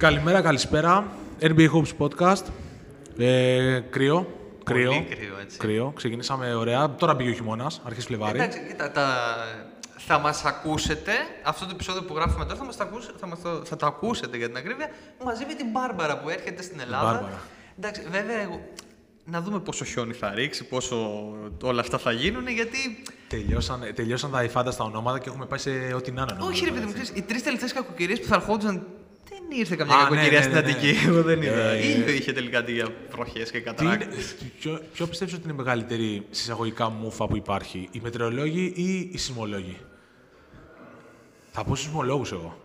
καλησπέρα. Καλημέρα, καλησπέρα. NBA Hoops Podcast. Ε, κρύο. Κρύο. Πολύ κρύο, έτσι. κρύο. Ξεκινήσαμε ωραία. Τώρα πήγε ο χειμώνας, αρχής Φλεβάρι. Εντάξει, κοίτα, τα... θα μας ακούσετε, αυτό το επεισόδιο που γράφουμε τώρα θα, μας το ακούσετε, θα, μας το... θα το ακούσετε για την ακρίβεια, μαζί με την Μπάρμπαρα που έρχεται στην Ελλάδα. Μπάρμπαρα. Εντάξει, βέβαια, εγώ... να δούμε πόσο χιόνι θα ρίξει, πόσο όλα αυτά θα γίνουν, γιατί... Τελειώσαν, τελειώσαν τα υφάντα στα ονόματα και έχουμε πάει σε ό,τι να είναι. ονόματα, Όχι ρε παιδί μου, έτσι. ξέρεις, οι τρεις τελευταίες κακοκαιρίες που θα ερχόντουσαν, δεν ήρθε καμιά Α, ναι, κακοκαιρία ναι, στην ναι, ναι. Αττική. Εγώ δεν είδα. Ε, Ήλιο είχε τελικά αντί για βροχές και Τι είναι, καταράκτες. ποιο, ποιο πιστεύεις ότι είναι η μεγαλύτερη συσσαγωγικά μούφα που υπάρχει, οι μετεωρολόγοι ή οι σεισμολόγοι; Θα πω σεισμολόγους εγώ.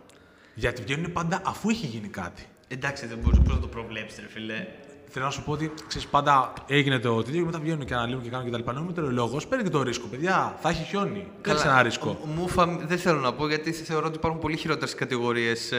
Γιατί βγαίνουν πάντα αφού έχει γίνει κάτι. Εντάξει, δεν μπορείς πώς να το προβλέψεις ρε φίλε. Θέλω να σου πω ότι ξέρεις, πάντα έγινε το τέτοιο και μετά βγαίνουν και αναλύουν και κάνουν κτλ. Ενώ ο μετεωρολόγο παίρνει και το ρίσκο. Παιδιά, θα έχει χιόνι. Δεν έχει ένα ρίσκο. Μούφα δεν θέλω να πω γιατί θεωρώ ότι υπάρχουν πολύ χειρότερες κατηγορίες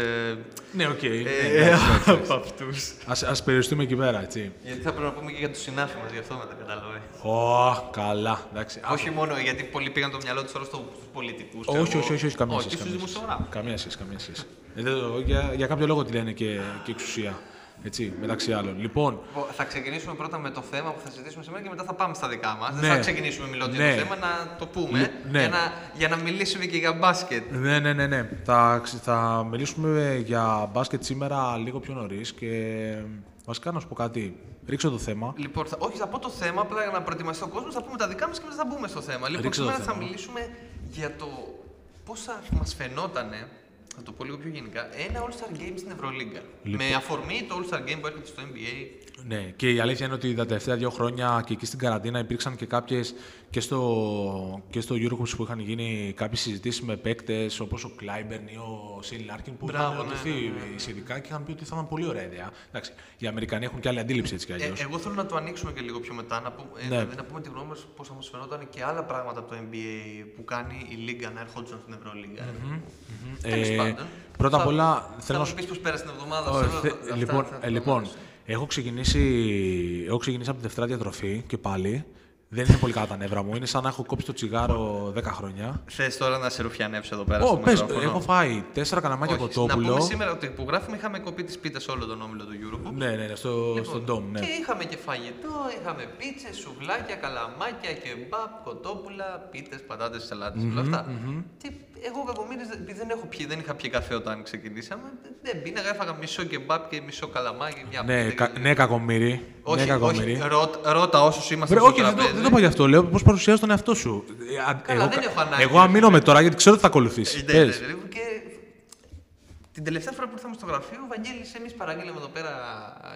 Ναι, οκ. ναι, ε, εντάξει, εντάξει. από αυτούς. Ας, ας περιοριστούμε εκεί πέρα, έτσι. Γιατί θα πρέπει να πούμε και για το συνάφι μας, γι' αυτό με κατάλαβες. Ω, καλά, εντάξει. Όχι μόνο γιατί πολλοί πήγαν το μυαλό τους όλο στους πολιτικούς. όχι, όχι, όχι, όχι, καμία όχι, σχέση. στους καμία σχέση. δημοσιογράφους. Καμία σχέση, καμία σχέση. Ε, δεν- για, για κάποιο λόγο τη λένε και, και εξουσία. Έτσι, μεταξύ άλλων. Λοιπόν, Θα ξεκινήσουμε πρώτα με το θέμα που θα συζητήσουμε σήμερα και μετά θα πάμε στα δικά μας. Ναι. Δεν θα ξεκινήσουμε μιλώντας για Ναι. το θέμα, να το πούμε. Ναι. Για, να, για να μιλήσουμε και για μπάσκετ. ναι, ναι, ναι, ναι. Θα, ξε- θα μιλήσουμε για μπάσκετ σήμερα λίγο πιο νωρίς και βασικά να σου πω κάτι. Ρίξω το θέμα. Λοιπόν, θα, όχι, θα πω το θέμα, απλά για να προετοιμαστεί ο κόσμος, θα πούμε τα δικά μας και μετά θα μπούμε στο θέμα. Λοιπόν, Ρίξε το σήμερα θα θέμα. μιλήσουμε για το πώς θα μας φαινόταν, θα το πω λίγο πιο γενικά, ένα All-Star Game στην Ευρωλίγκα. Λοιπόν. Με αφορμή το All-Star Game που έρχεται στο NBA. Ναι, και η αλήθεια είναι ότι τα τελευταία δύο χρόνια και εκεί στην καραντίνα υπήρξαν και κάποιες και στο, και στο Eurohoops που είχαν γίνει κάποιες συζητήσεις με παίκτες όπως ο Κλάιμπερν ή ο Σέιν Λάρκιν που Μπράβο, είχαν ναι, ρωτηθεί σχετικά και είχαν πει ότι θα ήταν πολύ ωραία ιδέα. Εντάξει, οι Αμερικανοί έχουν και άλλη αντίληψη έτσι κι Ε, αλλιώς. εγώ θέλω να το ανοίξουμε και λίγο πιο μετά, να πούμε, ε, Ναι. δηλαδή να πούμε τη γνώμη μας πώς θα μας φαινόταν και άλλα πράγματα από το NBA που κάνει η Λίγκα να ερχόντουσαν στην Ευρωλίγκα. Τέλος Ε, πάντων. Πρώτα απ' Θα- όλα, Θα θέλω να μου σου πεις πώς πέρασε την εβδομάδα. Ω, ξέρω, θε- αυτά λοιπόν, θα- ε, θα λοιπόν το έχω, ξεκινήσει, έχω ξεκινήσει από τη Δευτέρα διατροφή και πάλι. Δεν είναι πολύ καλά τα νεύρα μου. Είναι σαν να έχω κόψει το τσιγάρο 10 χρόνια. Θες τώρα να σε ρουφιανέψω εδώ πέρα Ω, στο πες, μικρόφωνο; έχω φάει τέσσερα καλαμάκια Όχι, κοτόπουλο. Να πούμε σήμερα ότι που γράφουμε είχαμε κοπεί τις πίτες όλο τον όμιλο του Eurogroup. Ναι, ναι, ναι, στο, στον Dom, ναι. Και είχαμε και φαγητό, είχαμε πίτσε, σουβλάκια, καλαμάκια, κεμπάπ, κοτόπουλα, πίτες, πατάτες, σαλάτες, όλα αυτά. Και εγώ κακομοίρης, επειδή δεν, έχω πιει, δεν είχα πιει καφέ όταν ξεκινήσαμε, δεν πίναγα, έφαγα μισό κεμπάπ και μισό καλαμάκι. Μια Ναι, πίτα κα, και- ναι, κακομύρι. όχι, ναι, κακομύρι. όχι, ρώτα, ρώτα όσους είμαστε Βρε, στο όχι, δεν το, τραπέζι. δεν το είπα γι' αυτό. Λέω πώς παρουσιάζει τον εαυτό σου. Ε, α- Καλά, εγώ, δεν έχω ανάγκη. εγώ αμήνομαι τώρα γιατί ξέρω ότι θα ακολουθήσεις. Ε, ναι, ναι, ναι. Και την τελευταία φορά που ήρθαμε στο γραφείο, ο Βαγγέλης εμείς παραγγείλαμε εδώ πέρα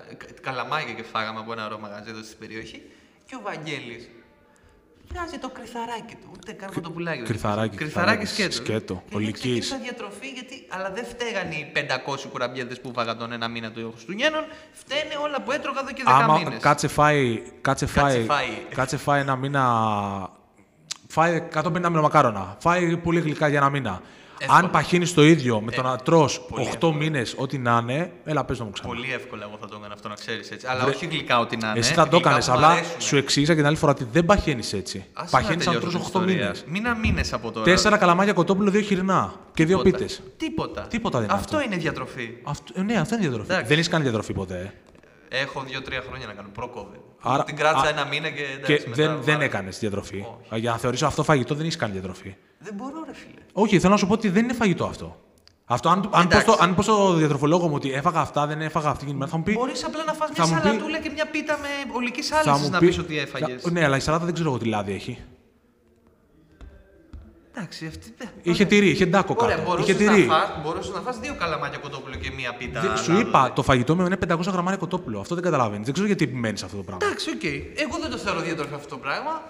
ε, κα- καλαμάκια και φάγαμε από ένα ωραίο μαγαζί εδώ στην περιοχή. Και ο Βαγγέλης βγάζει το κρυθαράκι του, ούτε καν κοτοπουλάκι. δεν Κρυθαράκι, βγάζει. κρυθαράκι κρυθαράκι, σκέτο. σκέτο, Και λέει, ολικής. ξεκίνησα διατροφή, γιατί, αλλά δεν φταίγαν οι 500 κουραμπιέδες που φάγα τον ένα μήνα του Χριστουγέννων, φταίνε όλα που έτρωγα εδώ και 10 Άμα μήνες. κάτσε φάει, κάτσε φάει, φάει. κάτσε φάει ένα μήνα. Φάει 150 μιλομακάρονα. Φάει πολύ γλυκά για ένα μήνα. Εύκολα. Αν παχύνεις το ίδιο με το να τρως Ε, πολύ 8 μήνες, ό,τι να είναι, έλα πες να μου ξανά. Πολύ εύκολα εγώ θα το έκανα αυτό να ξέρεις έτσι. Αλλά όχι γλυκά ό,τι να είναι. Εσύ θα το γλυκά έκανες, που μ' αλλά αρέσουνε. σου εξήγησα και την άλλη φορά ότι δεν παχαίνει έτσι. Άσε να Παχαίνει αν τελειώσω τρως την 8 ιστορία. μήνες. Μήνα μήνε από τώρα. Τέσσερα καλαμάκια κοτόπουλο, δύο χοιρινά και δύο Τίποτα. πίτες. Τίποτα. Τίποτα δεν είναι αυτό. αυτό. είναι διατροφή. Αυτό, ε, ναι, αυτό είναι διατροφή. Εντάξει. Δεν έχει κάνει διατροφή ποτέ. Έχω δύο-τρία χρόνια να κάνω προ-COVID. Άρα- την κράτησα α- ένα μήνα και, Και εντάξει, μετά δεν, δεν βάρα. έκανες διατροφή. Για να θεωρήσω αυτό φαγητό δεν έχεις κάνει διατροφή. Δεν μπορώ, ρε φίλε. Όχι, θέλω να σου πω ότι δεν είναι φαγητό αυτό. Αυτό, αν, αν, πω Εντάξει. στο, αν πω στο διατροφολόγο μου ότι έφαγα αυτά, δεν έφαγα αυτή την ημέρα, θα μου πει. Μπορείς απλά να φας θα μια μου πει- σαλατούλα και μια πίτα με ολική θα άλυση μου να πει- πεις ότι έφαγες. θα- Ναι, αλλά η σαλάτα δεν ξέρω εγώ τι λάδι έχει. Εντάξει, αυτή. ναι, Είχε ωραία. τυρί, είχε ντάκο Ωραία, κάτω. μπορούσες Είχε τυρί. να, φας, μπορούσες να φας δύο καλαμάκια κοτόπουλο και μία πίτα. Δεν- σου λάδι. είπα, το φαγητό μου είναι 500 γραμμάρια κοτόπουλο. Αυτό δεν καταλαβαίνεις. Δεν ξέρω γιατί επιμένεις αυτό το πράγμα. Εντάξει, οκ. Εγώ δεν το θεωρώ διατροφή αυτό το πράγμα.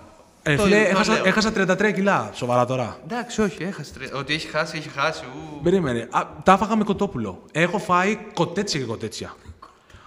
Ε, Το- φίλε, το έχασα, λέω. έχασα 33 κιλά. Σοβαρά τώρα. Εντάξει, όχι, έχασε. τρε- Ότι έχει χάσει, έχει χάσει. Ου. Περίμενε. Α, τα έφαγα με κοτόπουλο. Έχω φάει κοτέτσια και κοτέτσια.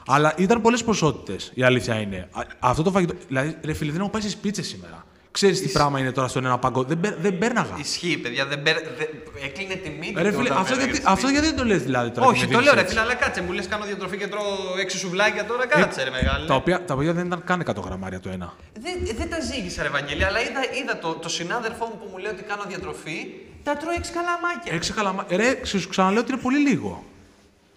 Αλλά ήταν πολλές ποσότητες. Η αλήθεια είναι. Α, αυτό το φαγητό. Δηλαδή, ρε φίλε, δεν έχω πάει στις πίτσες σήμερα. Ξέρεις τι πράγμα είναι τώρα στον ένα παγκό. Δεν, παίρ- δεν πέρναγα. Ισχύει, παιδιά. Δεν, μπερ- δεν- έκλεινε τη μύτη. Ρε του φίλε, όταν αυτό πέραγε γιατί, στη αυτό πίτα. γιατί δεν το λες δηλαδή τώρα. και Όχι, με το δίνεις λέω ρε έτσι. φίλε, αλλά κάτσε. Μου λες κάνω διατροφή και τρώω έξι σουβλάκια τώρα. Κάτσε ρε μεγάλη. Τα οποία, τα οποία δεν ήταν καν 100 γραμμάρια το ένα. Δεν, δεν τα ζήγησα, ρε Ευαγγελία, αλλά είδα, είδα το, το συνάδελφό μου που μου λέει ότι κάνω διατροφή, τα τρώω έξι καλαμάκια. Έξι καλαμα... Ρε, σου ξαναλέω ότι είναι πολύ λίγο.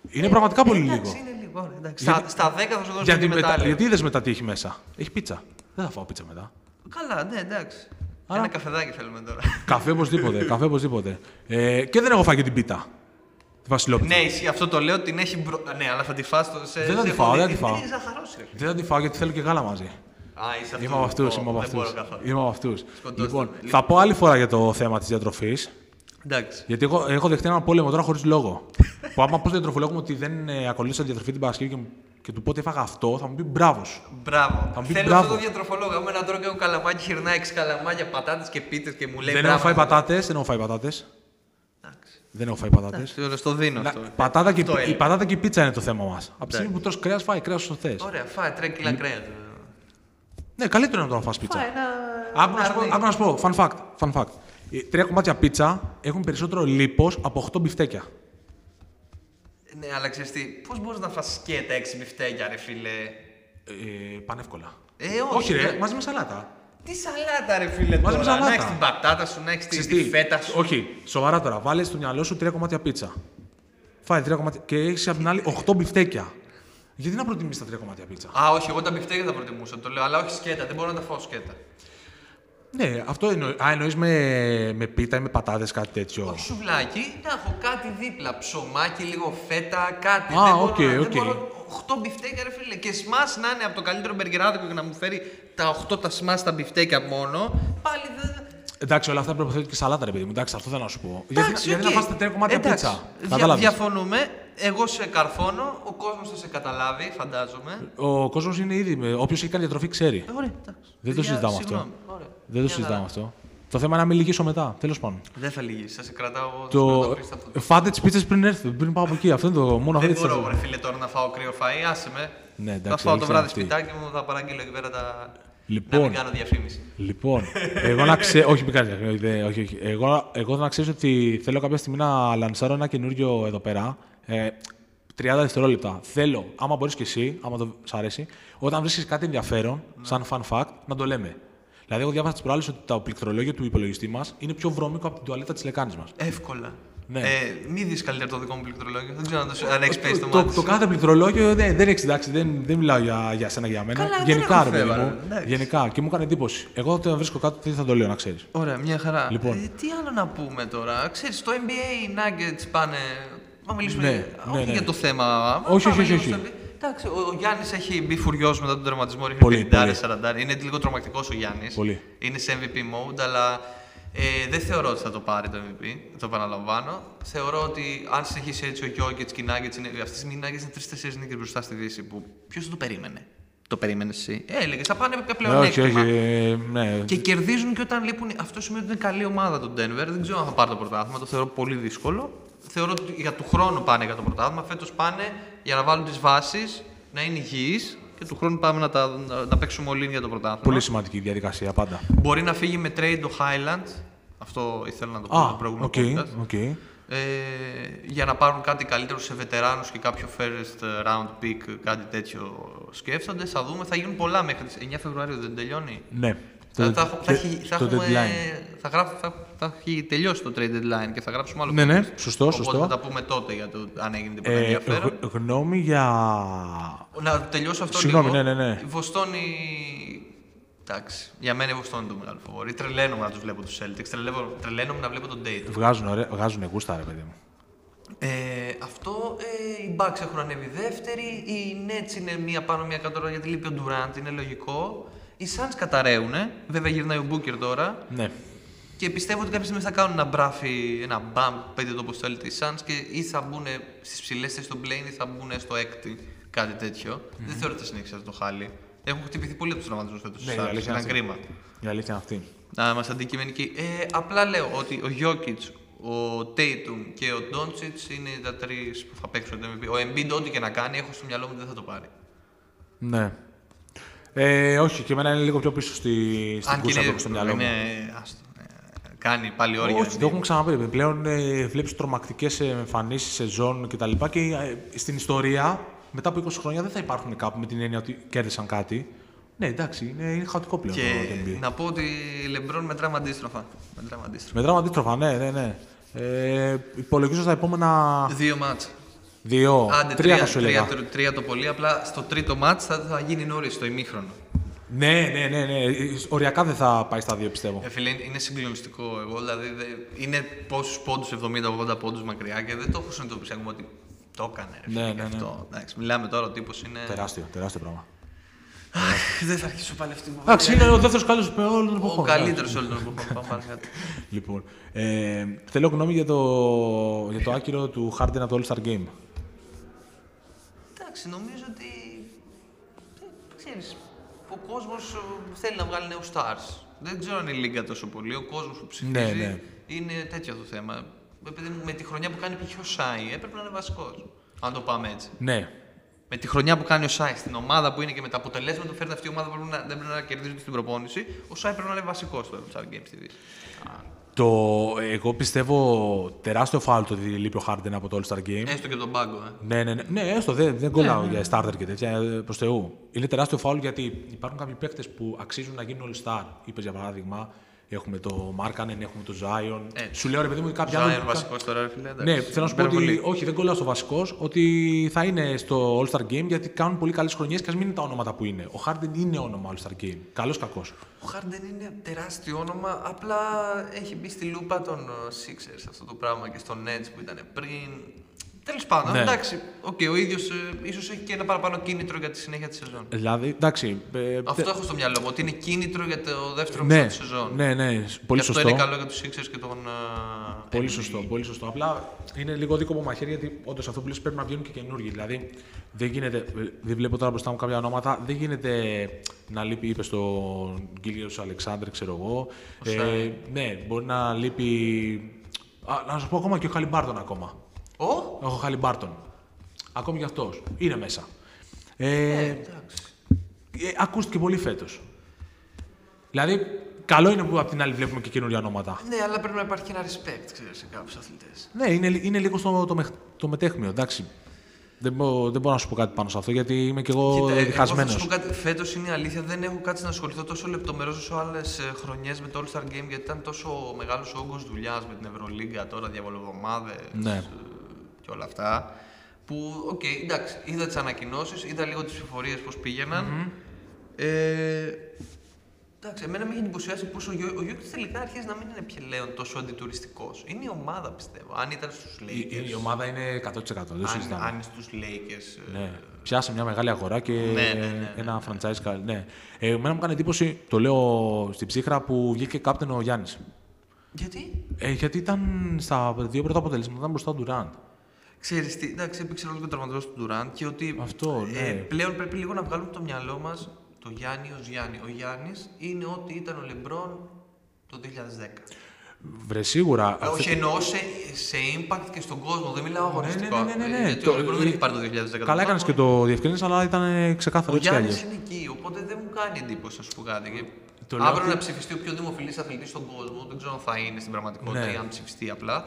Είναι πραγματικά πολύ Ε, Εντάξει, λίγο. είναι λίγο. ωραία, εντάξει. Γιατί- Στα, στα 10 θα σου δώσω Γιατί, και μετά, μετάλλιο. γιατί είδες μετά τι έχει μέσα; Έχει πίτσα. Δεν θα φάω πίτσα μετά. Καλά, ναι, εντάξει. Άρα- Ένα καφεδάκι θέλουμε τώρα. καφέ οπωσδήποτε. καφέ οπωσδήποτε. Ε, και δεν έχω φάει και την πίτα. Τη Βασιλόπιτσα. ναι, ισχύει, αυτό το λέω την έχει μπρο... Ναι, αλλά θα τη φας το σε. Δεν θα σε τη φάω, ποδί- δεν θα τη φάω. Είναι ζαχαρός, ρε. Δεν θα τη φάω γιατί θέλω και γάλα μαζί. Α, είσαι αυτό. Είμαι από αυτούς. Ω, Είμαι από Δεν αυτούς. μπορώ καθόλου. Είμαι από αυτούς. Σκοτώστε Λοιπόν, με. θα πω άλλη φορά για το θέμα της διατροφής. Εντάξει. Γιατί εγώ έχω δεχτεί έναν πόλεμο τώρα χωρίς λόγο. που άμα πω στον διατροφολόγο μου ότι δεν ε, ακολούθησα τη διατροφή την Παρασκευή και, μου- και του πω ότι έφαγα αυτό, θα μου πει μπράβο σου. Μπράβο. Θα μου πει Θέλω μπράβο. αυτό το διατροφολόγο. Άμα να τρώω και εγώ καλαμάκι, χυρνά 6 καλαμάκια, πατάτες και πίτες και μου λέει. δεν μπράβο, έχω φάει αυτό. πατάτες, δεν έχω φάει πατάτες. Εντάξει. Δεν έχω φάει πατάτες. Εντάξει, Στο δίνω αυτό. Πατάτα και, Αυτό η έλεγα. πατάτα και η πίτσα είναι το θέμα μας. Από τη στιγμή που τρως κρέας, φάει κρέας όσο θες. Ωραία, φάει τρία κιλά κρέας. Ναι, καλύτερο είναι να το φας πίτσα. Φάει ένα. Άκου να, σου πω, αρνί. άκου να σου πω, fun fact. Fun fact. Ε, Τρία κομμάτια πίτσα έχουν περισσότερο λίπος από 8 μπιφτέκια. Ναι, αλλά ξέρεις τι, πώς μπορείς να φας σκέτα 6 μπιφτέκια, ρε φίλε; Ε, πανεύκολα. Ε, όχι, ρε, ρε. μαζί με σαλάτα. Τι σαλάτα, ρε φίλε. Μαζί με τώρα. σαλάτα. Να έχεις την πατάτα σου, να έχεις Ξέρεις τη τι, φέτα σου. Όχι, σοβαρά τώρα. Βάλες στο μυαλό σου τρία κομμάτια πίτσα. Φάει τρία κομμάτια και έχεις απ' την άλλη 8 μπιφτέκια. Γιατί να προτιμήσεις τα τρία κομμάτια πίτσα; Α, όχι, εγώ τα μπιφτέκια θα προτιμούσα. Το λέω, αλλά όχι σκέτα. Δεν μπορώ να τα φάω σκέτα. Ναι, αυτό εννοεί. Α, εννοείς με, με πίτα ή με πατάτες, κάτι τέτοιο. Όχι σουβλάκι, να έχω κάτι δίπλα. Ψωμάκι, λίγο φέτα, κάτι. Α, δεν μπορώ, οκ, να- δεν οκ. μπορώ. 8 μπιφτέκια, ρε φίλε. Και smash να είναι από το καλύτερο μπεργκεράδικο και να μου φέρει τα 8 τα smash τα μπιφτέκια μόνο. Πάλι δεν. Εντάξει, όλα αυτά προϋποθέτουν και σαλάτα, ρε παιδί μου. Εντάξει, αυτό θέλω να σου πω. γιατί Εντάξει, γιατί οκ. να φας τρία κομμάτια Εντάξει, πίτσα. δια- Κατάλαβες. διαφωνούμε. Εγώ σε καρφώνω, ο κόσμος θα σε καταλάβει, φαντάζομαι. Ο κόσμος είναι ήδη. Όποιος έχει κάνει διατροφή ξέρει. Ε, Ωραία, εντάξει. Δεν το Παιδιά, συζητάμε αυτό. συγγνώμη. Ωραία. Δεν το Μια συζητάμε χαρά. αυτό. Το θέμα είναι να μην λυγίσω μετά. Τέλος πάντων. Δεν θα λυγίσεις, θα σε κρατάω εγώ. Το... θα σε κρατάω αυτό. Φάτε τις πίτσες πριν έρθει, πριν πάω από εκεί. Αυτό είναι το μόνο Δεν αυτό. μπορώ, ρε φίλε, τώρα να φάω κρύο φαΐ, άσε με. Ναι, εντάξει, θα φάω το αλήθεια βράδυ αυτή. σπιτάκι μου, θα παραγγείλω εκεί πέρα τα. Λοιπόν. Να μην κάνω διαφήμιση. Λοιπόν, εγώ να ξέρω. όχι, μην κάνεις διαφήμιση, δεν- όχι, όχι. Εγώ, εγώ να ξέρεις ότι θέλω κάποια στιγμή να λανσάρω ένα καινούριο εδώ πέρα. Ε, 30 δευτερόλεπτα. Θέλω, άμα μπορείς και εσύ, άμα το σ' αρέσει, όταν βρίσκεις κάτι ενδιαφέρον, σαν fun fact, να το λέμε. Δηλαδή, εγώ διάβασα τις προάλλες ότι το πληκτρολόγιο του υπολογιστή μας είναι πιο βρώμικο από την τουαλέτα της λεκάνης μας. Εύκολα. Ναι. Ε, μην δεις καλύτερα το δικό μου πληκτρολόγιο. Δεν ξέρω αν, το, αν έχεις πέσει το, το, μάτι. το σου. κάθε πληκτρολόγιο δεν, δεν έχεις εντάξει, δεν, δεν μιλάω για, για σένα για μένα. Καλά, δεν Γενικά, έχω ρε παιδί θέμα, μου. ρε, εντάξει. Γενικά. Και μου έκανε εντύπωση. Εγώ όταν βρίσκω κάτι δεν θα το λέω, να ξέρεις. Ωραία, μια χαρά. Λοιπόν. Ε, τι άλλο να πούμε τώρα. Ξέρεις, στο NBA οι Nuggets πάνε. Να μιλήσουμε Ναι, για- ναι, όχι ναι. για το θέμα. Όχι, πάμε όχι, λίγο όχι, στο όχι. NBA. Εντάξει, ο, ο Γιάννης έχει μπει φουριός μετά τον τερματισμό. Ρίχνει Πολύ, 50-40. Είναι λίγο τρομακτικός ο Γιάννης. Πολύ. Είναι σε MVP mode, αλλά ε, δεν θεωρώ ότι θα το πάρει το MVP. Το επαναλαμβάνω. Θεωρώ ότι αν συνεχίσει έτσι ο Γιώργετ και οι Nuggets είναι. Αυτή τη στιγμή οι Nuggets είναι τρει-τέσσερι νίκες μπροστά στη Δύση. Που ποιος το περίμενε. Το περίμενες εσύ. Ε, έλεγε, θα πάνε με πλέον όχι, όχι. ε, ναι. και κερδίζουν και όταν λείπουν. Αυτό σημαίνει ότι είναι καλή ομάδα το Denver. Δεν ξέρω αν θα πάρει το πρωτάθλημα. Το θεωρώ πολύ δύσκολο. Θεωρώ ότι για του χρόνου πάνε για το πρωτάθλημα. Φέτος πάνε για να βάλουν τις βάσεις, να είναι υγιείς και του χρόνου πάμε να, τα, να, να παίξουμε όλοι για το πρωτάθλημα. Πολύ σημαντική διαδικασία πάντα. Μπορεί να φύγει με trade ο Hyland. Αυτό ήθελα να το πω Α, στο προηγούμενο OK, podcast. OK. Ε, για να πάρουν κάτι καλύτερο σε βετεράνους και κάποιο first round pick, κάτι τέτοιο σκέφτονται. Θα δούμε, θα γίνουν πολλά μέχρι τις 9 Φεβρουαρίου, δεν τελειώνει; Ναι. Θα, Το- θα, έχω- θα, και- έχει, θα, το έχουμε, deadline. θα, γράφω, θα, θα έχει τελειώσει το trade deadline και θα γράψουμε άλλο Ναι, ναι, podcast. σωστό, Οπότε σωστό. θα τα πούμε τότε για το αν έγινε τίποτα Ε, ενδιαφέρον. γ- γνώμη για. Να τελειώσω αυτό Συγγνώμη, λίγο. ναι, ναι, ναι. Η Βοστόνη... Εντάξει, για μένα η Βοστόνη είναι το μεγάλο φοβόρι. Τρελαίνομαι να τους βλέπω τους Celtics. Τρελαίνομαι, τρελαίνομαι να βλέπω τον Date. Βγάζουν, ωραία, βγάζουν γούστα, ρε παιδί μου. Ε, αυτό, ε, οι Bucks έχουν ανέβει δεύτεροι, οι Nets είναι μία πάνω μία κάτω τώρα γιατί λείπει ο Durant, είναι λογικό. Οι Suns καταραίουνε, βέβαια γυρνάει ο Booker τώρα Ναι. και πιστεύω ότι κάποια στιγμή θα κάνουν ένα μπράφι, ένα bump, πείτε το όπως θέλετε οι Suns και ή θα μπουν στις ψηλές θέσεις στο plane ή θα μπουν στο έκτη, κάτι τέτοιο. Δεν θεωρώ ότι θα συνέχισε αυτό το χάλι. Έχουν χτυπηθεί πολύ από τους τραυματισμούς φέτος Ναι, οι η Suns, αλήθεια ήταν είναι κρίμα. Η αλήθεια είναι αυτή. Να είμαστε αντικειμενικοί. Ε, απλά λέω ότι ο Jokic, ο Tatum και ο Doncic είναι τα τρεις που θα παίξουν το MVP. Ο Embiid, ό,τι και να κάνει, έχω στο μυαλό μου ότι δεν θα το πάρει. Ναι. Ε, όχι, και εμένα είναι λίγο πιο πίσω στη, στην Αν και κούρσα που είναι, έχω στο μυαλό μου. είναι άστο, ε, κάνει πάλι όρια. Όχι, το έχουμε ξαναπεί. Πλέον ε, βλέπεις τρομακτικές εμφανίσεις σε ζώνη κτλ. Και, και ε, στην ιστορία, μετά από 20 χρόνια, δεν θα υπάρχουν κάπου με την έννοια ότι κέρδισαν κάτι. Ναι, εντάξει, είναι, είναι χαοτικό πλέον Και το NBA. να πω ότι η Λεμπρόν μετράμε αντίστροφα. Μετράμε αντίστροφα. Μετράμε αντίστροφα, ναι, ναι, ναι. Ε, υπολογίζω στα επόμενα Δύο μάτς. Δύο. Άντε, τρία θα σου τρία, έλεγα. τρία, τρία το πολύ. Απλά στο τρίτο μάτς θα, θα γίνει νωρίς, στο ημίχρονο. Ναι, ναι, ναι, ναι. Οριακά δεν θα πάει στα δύο, πιστεύω. Ε, φίλε, είναι συγκλονιστικό. Εγώ δηλαδή δε- είναι πόσους πόντους, 70-80 πόντους μακριά και δεν το έχω συνειδητοποιήσει ακόμα ότι το έκανε. Ρε, Ναι, φίλε, ναι, και ναι. αυτό. Εντάξει, μιλάμε τώρα, ο τύπος είναι. Τεράστιο, τεράστιο πράγμα. Αχ, δεν θα αρχίσω πάλι αυτή την Εντάξει, είναι ο δεύτερος καλύτερος με όλων των Ο εποχών. καλύτερος όλων των εποχών. Πάμε παρακάτω. Λοιπόν, ε, θέλω γνώμη για το, για το άκυρο του Harden από το All-Star Game. Εντάξει, νομίζω ότι. ε, Ξέρεις, ο κόσμος θέλει να βγάλει νέους stars. Δεν ξέρω αν είναι η λίγα τόσο πολύ. Ο κόσμος που ψηφίζει Ναι, ναι. είναι τέτοιο το θέμα. Επειδή με τη χρονιά που κάνει π.χ. ο Σάι έπρεπε να είναι βασικός. Αν το πάμε έτσι. Ναι, Με τη χρονιά που κάνει ο Σάι στην ομάδα που είναι και με τα αποτελέσματα που φέρνει αυτή η ομάδα που πρέπει να, δεν πρέπει να κερδίζει στην προπόνηση, ο Σάι πρέπει να είναι βασικός στο All Star Games στη Δύση. Το, εγώ πιστεύω τεράστιο φάουλ το ότι λείπει ο Harden από το All-Star Game. Έστω και τον πάγκο, ε. Ναι, ναι, ναι, ναι, έστω δεν, δεν κολλάω για starter και τέτοια προς Θεού. Είναι τεράστιο φάουλ γιατί υπάρχουν κάποιοι παίκτες που αξίζουν να γίνουν All-Star. Είπες για παράδειγμα, έχουμε το Markkanen, έχουμε το Zion. Έτσι. Σου λέω ρε παιδί μου ότι κάποιοι Ζάιον άλλοι. βασικός τώρα, ρε φίλε. Ναι, εντάξει. θέλω να σου πω ότι Υπερβολή. όχι, δεν κολλάω στο βασικός, ότι θα είναι στο All-Star Game γιατί κάνουν πολύ καλές χρονιές και ας μην είναι τα ονόματα που είναι. Ο Harden είναι όνομα All-Star Game. Καλός κακός. Ο Χάρντεν είναι τεράστιο όνομα, απλά έχει μπει στη λούπα των ε, Sixers αυτό το πράγμα και στον Nets που ήταν πριν. Τέλος πάντων, Ναι. εντάξει, οκ, ο ίδιος ίσως έχει και ένα παραπάνω κίνητρο για τη συνέχεια της σεζόν. Δηλαδή, εντάξει. ε, Αυτό έχω στο μυαλό μου, ότι είναι κίνητρο για το δεύτερο ναι, μισό της σεζόν. ναι, ναι, πολύ και αυτό σωστό. είναι καλό για τους Sixers και τον. ε, Πολύ NBA. σωστό, πολύ σωστό. Απλά είναι λίγο δίκοπο μαχαίρι γιατί όντως αυτό που λες πρέπει να βγαίνουν και καινούργοι. Δηλαδή δεν γίνεται, δεν βλέπω τώρα μπροστά μου κάποια ονόματα, δεν γίνεται να λείπει, είπες στον κύριο Αλεξάνδρ, ξέρω εγώ. Ε, ναι, μπορεί να λείπει. Α, να σου πω ακόμα και ο Χαλιμπάρτον ακόμα. Ω! Ο Χαλιμπάρτον. Ακόμη και αυτός. Είναι μέσα. Ε, Εντάξει. ε, ακούστηκε πολύ φέτος. Δηλαδή, καλό είναι που απ' την άλλη βλέπουμε και καινούργια ονόματα. Ναι, αλλά πρέπει να υπάρχει και ένα respect, ξέρεις, σε κάποιους αθλητές. Ναι, είναι, είναι λίγο στο το, μεχ- το μετέχμιο, εντάξει. Δεν, μπο- δεν μπορώ να σου πω κάτι πάνω σε αυτό γιατί είμαι και εγώ Κοίτα, εγώ θα διχασμένος. σου πω κάτι. Φέτος είναι η αλήθεια, δεν έχω κάτσει να ασχοληθώ τόσο λεπτομερώς όσο άλλες χρονιές με το All Star Game γιατί ήταν τόσο μεγάλος ο όγκος δουλειάς με την Ευρωλίγκα τώρα, διαβολοβδομάδε Ναι. Και όλα αυτά. Που, οκ, εντάξει, είδα τις ανακοινώσεις, είδα λίγο τις ψηφοφορίες πώς πηγαιναν Ε, εντάξει, εμένα με έχει εντυπωσιάσει που ο, Γιό- ο Γιόκιτς τελικά αρχίζει να μην είναι πλέον τόσο αντιτουριστικός. Είναι η ομάδα, πιστεύω. Αν ήταν στους Η, η- Lakers. η ομάδα είναι 100%. Δεν αν, συζητάμε. αν στους Lakers. ε, Ναι. Πιάσε μια μεγάλη αγορά και Ναι, ναι, ναι, ένα franchise. κα- Ναι. Ε, εμένα μου κάνει εντύπωση, το λέω στην ψύχρα, που βγήκε captain ο Γιάννης. Γιατί; Ε, γιατί ήταν στα δύο πρώτα αποτελέσματα ήταν μπροστά ο Ντουράντ. Ξέρεις τι, εντάξει, έπαιξε ρόλο και ο τραυματισμό του Ντουράντ και ότι Αυτό, ναι. ε, πλέον πρέπει λίγο να βγάλουμε από το μυαλό μας το Γιάννη ως Γιάννη. Ο Γιάννης είναι ό,τι ήταν ο Λεμπρόν το 2010. Βρε σίγουρα. Ε, αυτή- Όχι, εννοώ σε, σε impact και στον κόσμο, δεν μιλάω αγωνιστικά. ναι, ναι, ναι, ναι. Ε, Γιατί Το- ο Λεμπρόν δεν έχει πάρει το 2010. Καλά έκανες και το διευκρίνησες, αλλά ήταν ε, ξεκάθαρο Ο έτσι κι Γιάννης αλλιώς. είναι εκεί, οπότε δεν μου κάνει εντύπωση να σου πω κάτι. Και Το λέω αύριο ότι- να ψηφιστεί ο πιο δημοφιλής αθλητής στον κόσμο, δεν ξέρω αν θα είναι στην πραγματικότητα Ναι. ή αν ψηφιστεί απλά,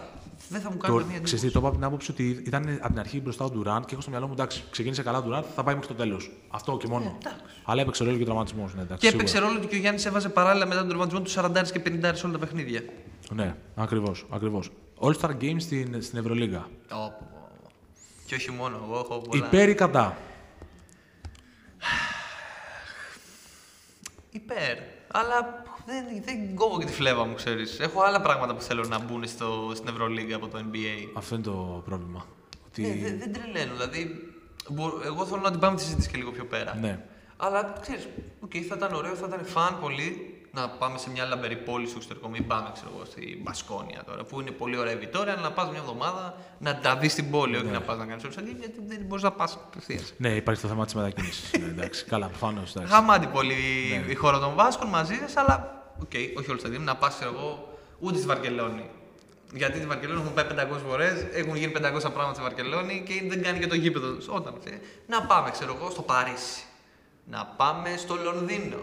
δεν θα μου κάνει Το, καμία ξέρεις εντύπωση. τι, το είπα από την άποψη ότι ήταν από την αρχή μπροστά ο Ντουράντ και έχω στο μυαλό μου εντάξει, ξεκίνησε καλά ο Ντουράντ, θα πάει μέχρι το τέλος. Αυτό και μόνο. Ε, εντάξει. Αλλά έπαιξε ρόλο και ο τραυματισμός. Ναι, εντάξει, Και έπαιξε σίγουρα. ρόλο ότι και ο Γιάννης έβαζε παράλληλα μετά τον τραυματισμό του 40 και 50 σε όλα τα παιχνίδια. Ναι, ακριβώς. Ακριβώς. All-Star Games στην, στην Ευρωλίγα. Ω, πω, πω. Και όχι μόνο, εγώ έχω πολλά. Υπέρ ή κατά; Υπέρ. Αλλά δεν, δεν κόβω και τη φλέβα μου, ξέρεις. Έχω άλλα πράγματα που θέλω να μπουν στο, στην Ευρωλίγα από το NBA. Αυτό είναι το πρόβλημα. Ότι... Ναι, δεν, δεν τρελαίνω. Δηλαδή, μπο- εγώ θέλω να την πάμε τη συζήτηση και λίγο πιο πέρα. Ναι. Αλλά ξέρεις, okay, θα ήταν ωραίο, θα ήταν φαν πολύ να πάμε σε μια λαμπερή πόλη στο εξωτερικό. Μην πάμε, ξέρω εγώ, στη Μπασκόνια τώρα, που είναι πολύ ωραία η Βιτόρια, αλλά να πας μια εβδομάδα να τα δεις στην πόλη, όχι να πας να κάνεις όλε γιατί δεν μπορείς να πας απευθείας. ναι, υπάρχει το θέμα της μετακίνησης. ναι, εντάξει, καλά, προφανώς. Γαμάτη πολύ Ναι. η χώρα των Βάσκων μαζί σας, αλλά οκ, όχι όλε τα δύο. Να πας, ξέρω εγώ, ούτε στη Βαρκελόνη. Γιατί στη Βαρκελόνη έχουν πάει 500 φορές, έχουν γίνει 500 πράγματα στη Βαρκελόνη και δεν κάνει και το γήπεδο. Όταν. ε, Να πάμε, ξέρω εγώ, στο Παρίσι. Να πάμε στο Λονδίνο.